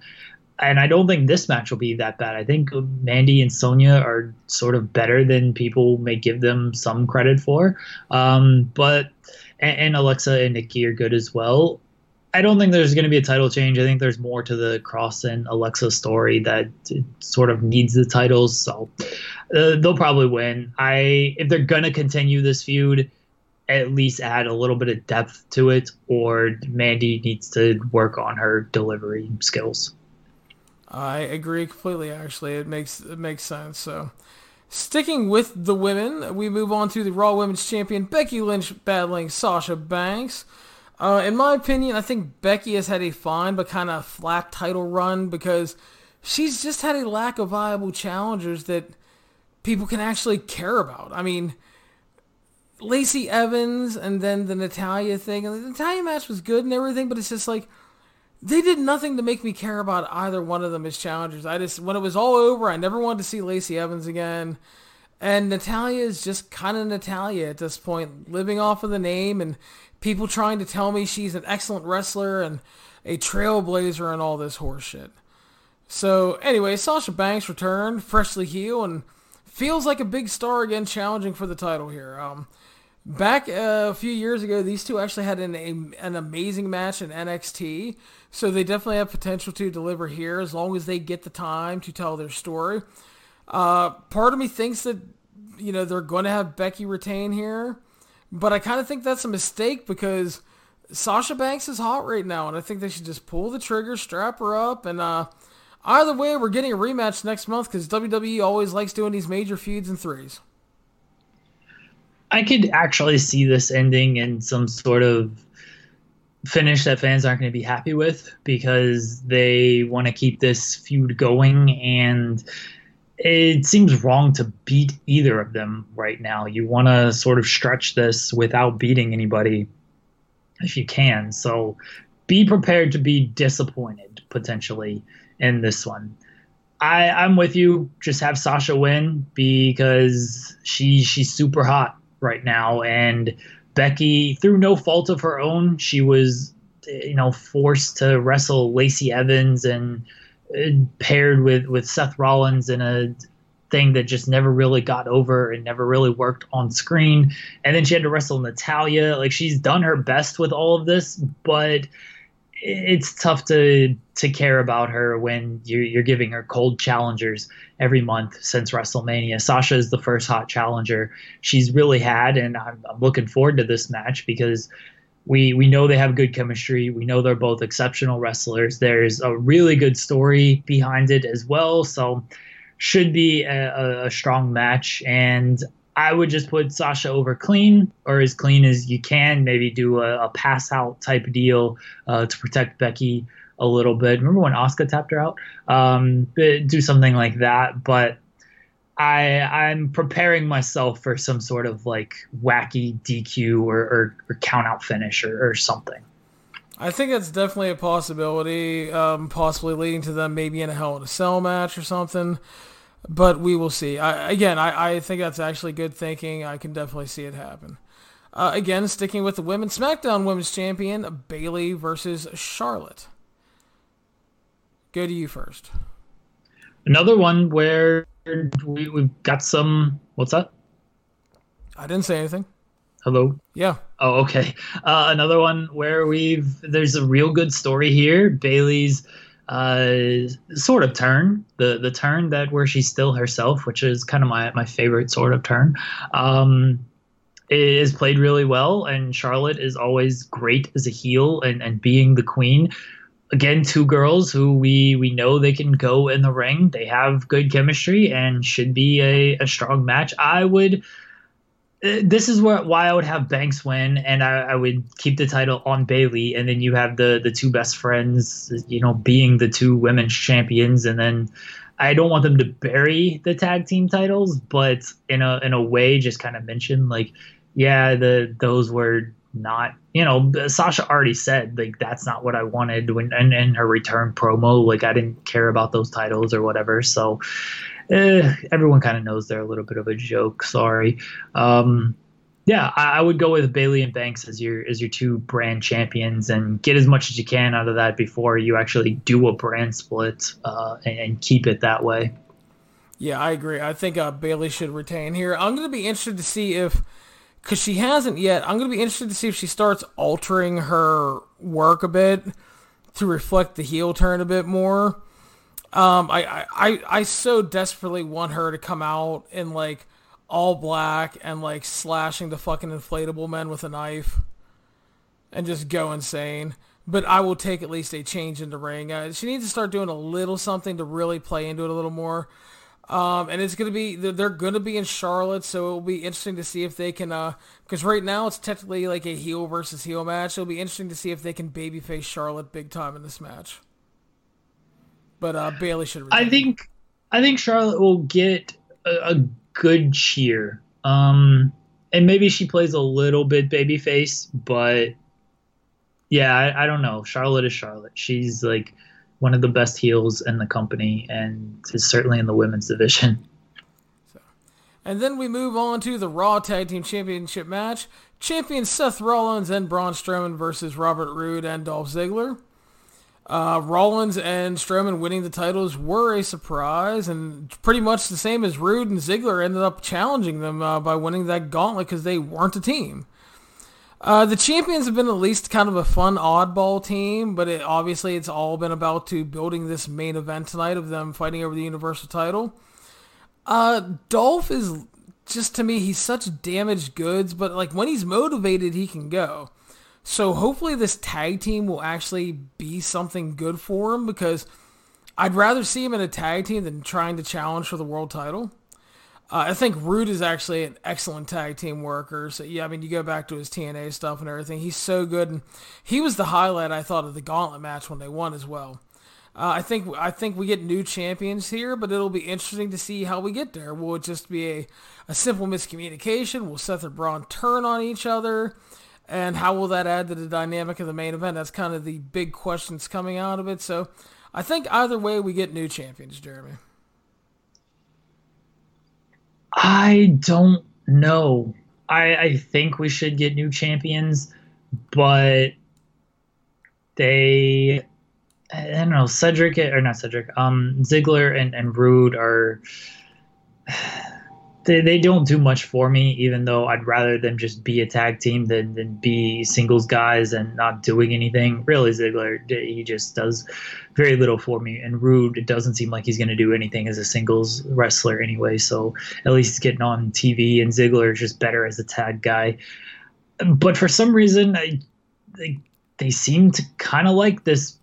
And I don't think this match will be that bad. I think Mandy and Sonya are sort of better than people may give them some credit for. Um, but and, and Alexa and Nikki are good as well. I don't think there's going to be a title change. I think there's more to the Cross and Alexa story that sort of needs the titles. So uh, they'll probably win. I if they're going to continue this feud, at least add a little bit of depth to it, or Mandy needs to work on her delivery skills. I agree completely. Actually, it makes it makes sense. So. Sticking with the women, we move on to the Raw Women's Champion Becky Lynch battling Sasha Banks. Uh, in my opinion, I think Becky has had a fine but kind of flat title run because she's just had a lack of viable challengers that people can actually care about. I mean, Lacey Evans and then the Natalya thing. And the Natalya match was good and everything, but it's just like they did nothing to make me care about either one of them as challengers. I just when it was all over, I never wanted to see Lacey Evans again. And Natalya is just kind of Natalya at this point, living off of the name and people trying to tell me she's an excellent wrestler and a trailblazer and all this horseshit. So anyway, Sasha Banks returned, freshly healed, and feels like a big star again, challenging for the title here. Um, back uh, a few years ago, these two actually had an a, an amazing match in NXT, so they definitely have potential to deliver here as long as they get the time to tell their story. Uh, part of me thinks that you know they're going to have Becky retain here. But I kind of think that's a mistake because Sasha Banks is hot right now, and I think they should just pull the trigger, strap her up, and uh, either way, we're getting a rematch next month because WWE always likes doing these major feuds in threes. I could actually see this ending in some sort of finish that fans aren't going to be happy with because they want to keep this feud going and it seems wrong to beat either of them right now. You want to sort of stretch this without beating anybody if you can. So be prepared to be disappointed potentially in this one. I, I'm with you. Just have Sasha win because she she's super hot right now, and Becky, through no fault of her own, she was you know forced to wrestle Lacey Evans and paired with with Seth Rollins in a thing that just never really got over and never really worked on screen. And then she had to wrestle Natalya. Like she's done her best with all of this, but it's tough to to care about her when you're, you're giving her cold challengers every month since WrestleMania. Sasha is the first hot challenger she's really had, and I'm, I'm looking forward to this match because we we know they have good chemistry. We know they're both exceptional wrestlers. There's a really good story behind it as well. So should be a, a strong match. And I would just put Sasha over clean or as clean as you can. Maybe do a, a pass out type deal uh, to protect Becky a little bit. Remember when Asuka tapped her out? Um, do something like that. But I I'm preparing myself for some sort of like wacky DQ or, or, or count out finish or, or something. I think that's definitely a possibility, um, possibly leading to them maybe in a Hell in a Cell match or something but we will see. I, again, I, I think that's actually good thinking. I can definitely see it happen. Uh, again, sticking with the women's SmackDown Women's Champion, Bayley versus Charlotte. Go to you first. Another one where we, we've got some. What's that? I didn't say anything. Hello. Yeah. Oh, okay. Uh, another one where we've there's a real good story here. Bayley's uh, sort of turn the the turn that where she's still herself, which is kind of my my favorite sort of turn. Um, is played really well, and Charlotte is always great as a heel and, and being the queen. Again, two girls who we we know they can go in the ring. They have good chemistry and should be a, a strong match. I would uh, this is where why I would have Banks win, and I, I, would keep the title on Bayley, and then you have the the two best friends, you know, being the two women's champions, and then I don't want them to bury the tag team titles, but in a in a way, just kind of mention like, yeah, the those were not, you know, Sasha already said like that's not what I wanted when and in her return promo, like I didn't care about those titles or whatever, so eh, everyone kind of knows they're a little bit of a joke. Sorry. Um, yeah, I, I, would go with Bayley and Banks as your as your two brand champions, and get as much as you can out of that before you actually do a brand split, uh, and, and, keep it that way. Yeah, I agree. I think uh, Bayley should retain here. I'm to be interested to see if, because she hasn't yet, I'm going to be interested to see if she starts altering her work a bit to reflect the heel turn a bit more. Um, I, I, I so desperately want her to come out in like all black and like slashing the fucking inflatable men with a knife and just go insane. But I will take at least a change in the ring. Uh, she needs to start doing a little something to really play into it a little more. Um, and it's going to be, they're, to be in Charlotte, so it'll be interesting to see if they can, because uh, right now it's technically like a heel versus heel match. It'll be interesting to see if they can babyface Charlotte big time in this match. But uh, Bayley should. I think I think Charlotte will get a, a good cheer. Um, and maybe she plays a little bit babyface, but yeah, I, I, don't know. Charlotte is Charlotte. She's like one of the best heels in the company, and is certainly in the women's division. <laughs> So, and then we move on to the Raw Tag Team Championship match. Champion Seth Rollins and Braun Strowman versus Robert Roode and Dolph Ziggler. Uh, Rollins and Strowman winning the titles were a surprise, and pretty much the same as Roode and Ziggler ended up challenging them uh, by winning that gauntlet because they weren't a team. Uh, the champions have been at least kind of a fun oddball team, but it, obviously it's all been about to building this main event tonight of them fighting over the Universal title. Uh, Dolph is just to me, he's such damaged goods, but like when he's motivated, he can go. So hopefully this tag team will actually be something good for him because I'd rather see him in a tag team than trying to challenge for the world title. Uh, I think Roode is actually an excellent tag team worker. So yeah, I mean, you go back to his TNA stuff and everything. He's so good, and he was the highlight I thought of the Gauntlet match when they won as well. Uh, I think I think we get new champions here, but it'll be interesting to see how we get there. Will it just be a, a simple miscommunication? Will Seth or Braun turn on each other? And how will that add to the dynamic of the main event? That's kind of the big questions coming out of it. So I think either way we get new champions, Jeremy. I don't know. I, I think we should get new champions, but they I don't know, Cedric or not Cedric, um, Ziggler and, and Roode are they, they don't do much for me, even though I'd rather them just be a tag team than, than be singles guys and not doing anything. Really, Ziggler, he just does very little for me. And Roode, it doesn't seem like he's going to do anything as a singles wrestler anyway. So at least he's getting on TV, and Ziggler is just better as a tag guy. But for some reason, I, they, they seem to kind of like this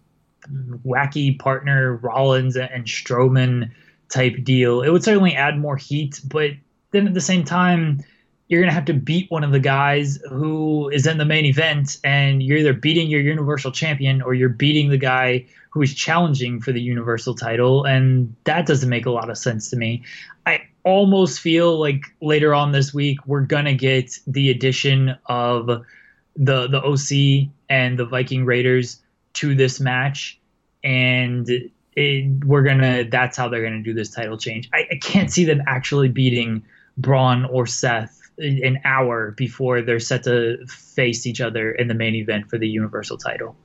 wacky partner Rollins and Strowman type deal. It would certainly add more heat, but then at the same time, you're going to have to beat one of the guys who is in the main event, and you're either beating your Universal Champion or you're beating the guy who is challenging for the Universal title, and that doesn't make a lot of sense to me. I almost feel like later on this week we're gonna get the addition of the the OC and the Viking Raiders to this match, and it, we're gonna that's how they're gonna do this title change. I, I can't see them actually beating Braun or Seth an hour before they're set to face each other in the main event for the Universal title.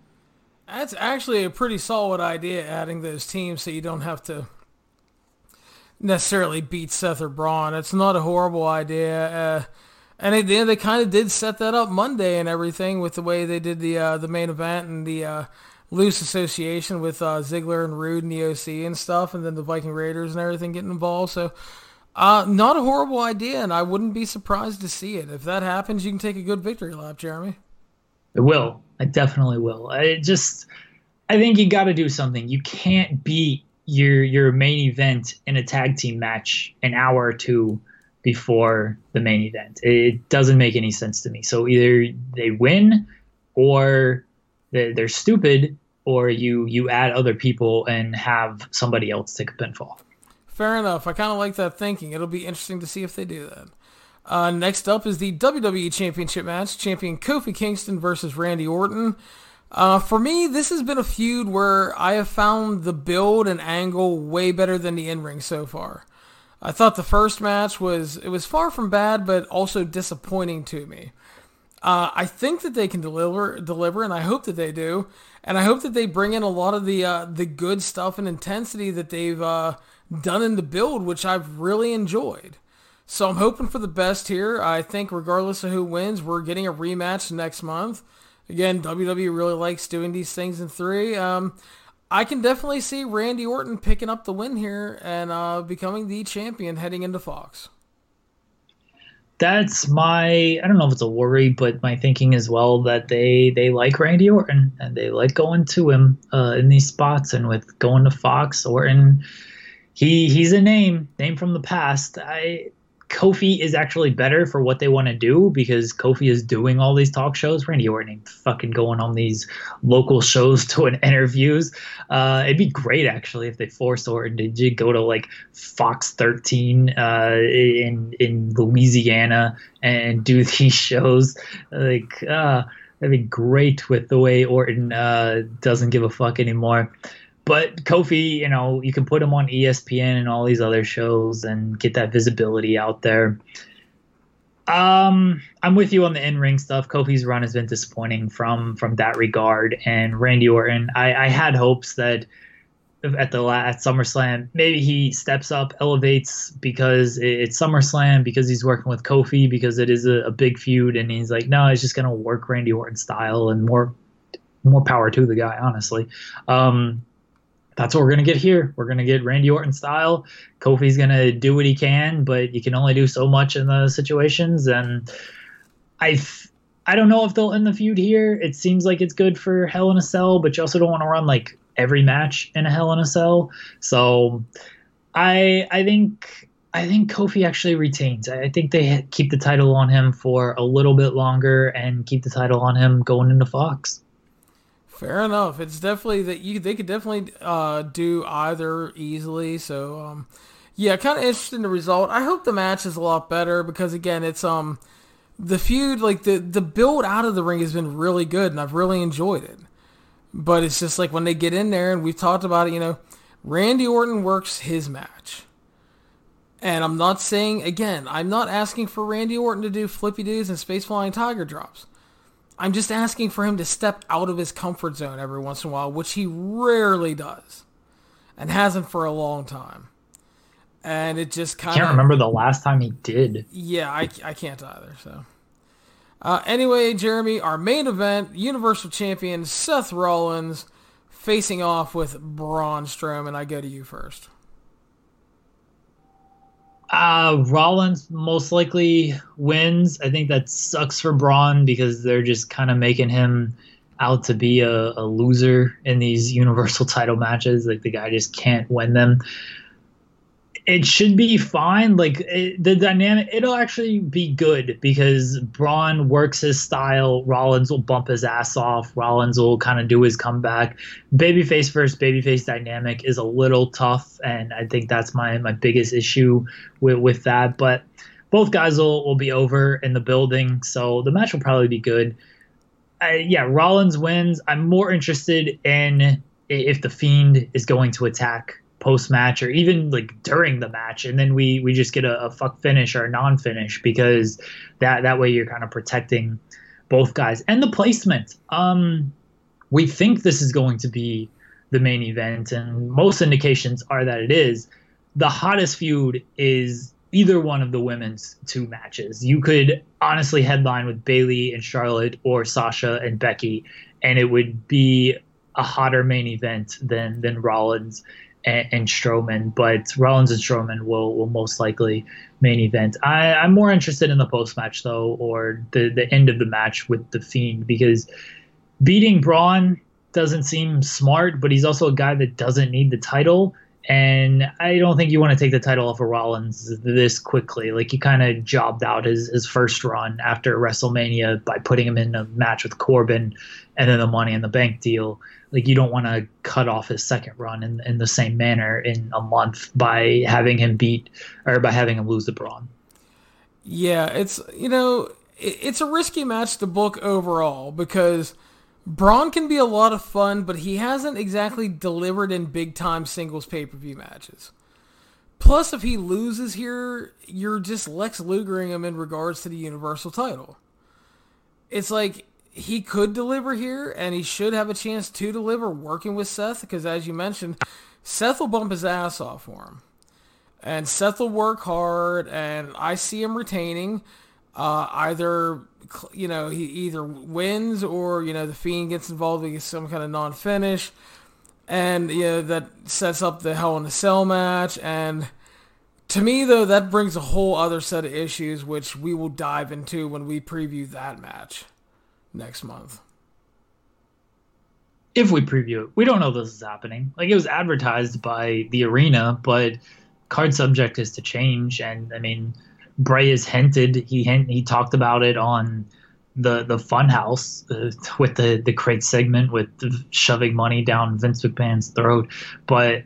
That's actually a pretty solid idea, adding those teams so you don't have to necessarily beat Seth or Braun. It's not a horrible idea. Uh, and they, they kind of did set that up Monday and everything with the way they did the uh, the main event and the uh, loose association with uh, Ziggler and Roode and the OC and stuff, and then the Viking Raiders and everything getting involved. So uh, not a horrible idea, and I wouldn't be surprised to see it. If that happens, you can take a good victory lap, Jeremy. It will. I definitely will. I just, I think you got to do something. You can't beat your your main event in a tag team match an hour or two before the main event. It doesn't make any sense to me. So either they win, or they're stupid, or you you add other people and have somebody else take a pinfall. Fair enough. I kind of like that thinking. It'll be interesting to see if they do that. Uh, next up is the WWE Championship match. Champion Kofi Kingston versus Randy Orton. Uh, for me, this has been a feud where I have found the build and angle way better than the in-ring so far. I thought the first match was it was far from bad, but also disappointing to me. Uh, I think that they can deliver, deliver, and I hope that they do, and I hope that they bring in a lot of the uh, the good stuff and intensity that they've uh, done in the build, which I've really enjoyed. So I'm hoping for the best here. I think regardless of who wins, we're getting a rematch next month. Again, WWE really likes doing these things in three. Um, I can definitely see Randy Orton picking up the win here and uh, becoming the champion heading into Fox. That's my I don't know if it's a worry, but my thinking as well that they they like Randy Orton and they like going to him uh, in these spots and with going to Fox Orton he he's a name name from the past. I Kofi is actually better for what they want to do because Kofi is doing all these talk shows. Randy Orton fucking going on these local shows <laughs> doing interviews. Uh, it'd be great actually if they forced Orton to go to like Fox 13 uh, in in Louisiana and do <laughs> these shows. Like uh, that'd be great with the way Orton uh, doesn't give a fuck anymore but Kofi, you know, you can put him on ESPN and all these other shows and get that visibility out there. Um, I'm with you on the in-ring stuff. Kofi's run has been disappointing from from that regard, and Randy Orton. I, I had hopes that at the at SummerSlam maybe he steps up, elevates because it's SummerSlam because he's working with Kofi because it is a, a big feud, and he's like, no, he's just gonna work Randy Orton style and more more power to the guy, honestly. Um, that's what we're gonna get here. We're gonna get Randy Orton style. Kofi's gonna do what he can, but you can only do so much in the situations. And I, I don't know if they'll end the feud here. It seems like it's good for Hell in a Cell, but you also don't want to run like every match in a Hell in a Cell. So I I think I think Kofi actually retains. I think they keep the title on him for a little bit longer and keep the title on him going into Fox. Fair enough. It's definitely that you they could definitely uh, do either easily. So um, yeah, kind of interesting the result. I hope the match is a lot better because again, it's um the feud like the the build out of the ring has been really good and I've really enjoyed it. But it's just like when they get in there and we've talked about it, you know, Randy Orton works his match. And I'm not saying again, I'm not asking for Randy Orton to do flippy doos and space flying tiger drops. I'm just asking for him to step out of his comfort zone every once in a while, which he rarely does. And hasn't for a long time and it just kind of can't remember the last time he did. Yeah, I, I can't either. So, uh, anyway, Jeremy, our main event: Universal Champion Seth Rollins facing off with Braun Strowman. I go to you first. Uh, Rollins most likely wins. I think that sucks for Braun because they're just kind of making him out to be a, a loser in these <laughs> Universal title matches. Like the guy just can't win them it should be fine. Like it, the dynamic, it'll actually be good because Braun works his style. Rollins will bump his ass off. Rollins will kind of do his comeback. Babyface versus babyface dynamic is a little tough, and I think that's my my biggest issue with with that. But both guys will, will be over in the building, so the match will probably be good. Uh, yeah, Rollins wins. I'm more interested in if the Fiend is going to attack post match or even like during the match, and then we we just get a, a fuck finish or a non finish because that that way you're kind of protecting both guys and the placement. Um, we think this is going to be the main event, and most indications are that it is. The hottest feud is either one of the women's two matches. You could honestly headline with Bayley and Charlotte or Sasha and Becky, and it would be a hotter main event than than Rollins and, and Strowman, but Rollins and Strowman will will most likely main event. I, I'm more interested in the post match though, or the the end of the match with the Fiend because beating Braun doesn't seem smart, but he's also a guy that doesn't need the title. And I don't think you want to take the title off of Rollins this quickly. Like he kind of jobbed out his, his first run after WrestleMania by putting him in a match with Corbin and then the Money in the Bank deal like you don't want to cut off his second run in, in the same manner in a month by having him beat or by having him lose the Braun. Yeah, it's you know it's a risky match to book overall because Braun can be a lot of fun, but he hasn't exactly delivered in big time singles pay per view matches. Plus, if he loses here, you're just Lex Lugering him in regards to the Universal title. It's like he could deliver here, and he should have a chance to deliver working with Seth, because as you mentioned, Seth will bump his ass off for him. And Seth will work hard, and I see him retaining. Uh, either you know he either wins or you know the Fiend gets involved with some kind of non-finish, and you know that sets up the Hell in a Cell match. And to me, though, that brings a whole other set of issues, which we will dive into when we preview that match next month. If we preview it, we don't know this is happening. Like it was advertised by the arena, but card subject is to change. And I mean, Bray has hinted he he talked about it on the the Funhouse uh, <laughs> with the the crate segment with shoving money down Vince McMahon's throat, but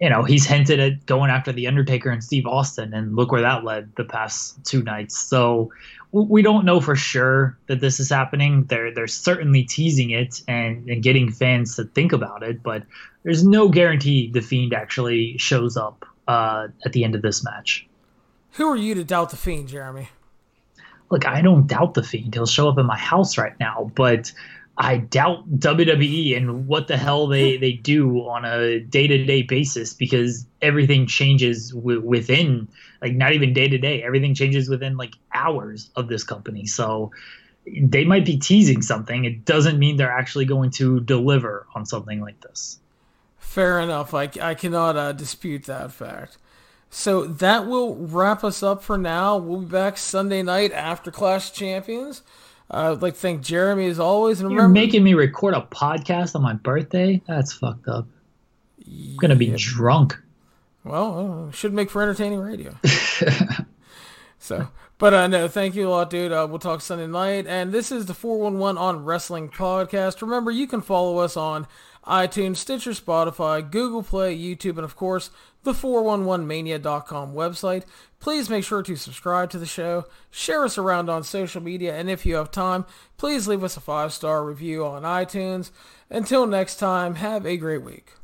you know he's hinted at going after the Undertaker and Steve Austin, and look where that led the past two nights. So we don't know for sure that this is happening. They're they're certainly teasing it and, and getting fans to think about it, but there's no guarantee the Fiend actually shows up uh, at the end of this match. Who are you to doubt the Fiend, Jeremy? Look, I don't doubt the Fiend. He'll show up in my house right now, but I doubt WWE and what the hell they, they do on a day to day basis because everything changes w- within, like, not even day to day. Everything changes within, like, hours of this company. So they might be teasing something. It doesn't mean they're actually going to deliver on something like this. Fair enough. I, I cannot uh, dispute that fact. So that will wrap us up for now. We'll be back Sunday night after Clash Champions. Uh, I'd like to thank Jeremy as always. And You're remember, making me record a podcast on my birthday? That's fucked up. I'm gonna be drunk. well, uh, should make for entertaining radio. <laughs> so, but uh, no, thank you a lot, dude. Uh, we'll talk Sunday night. And this is the 411 on Wrestling podcast. Remember, you can follow us on iTunes, Stitcher, Spotify, Google Play, YouTube, and of course, the 411mania.com website. Please make sure to subscribe to the show, share us around on social media, and if you have time, please leave us a five-star review on iTunes. Until next time, have a great week.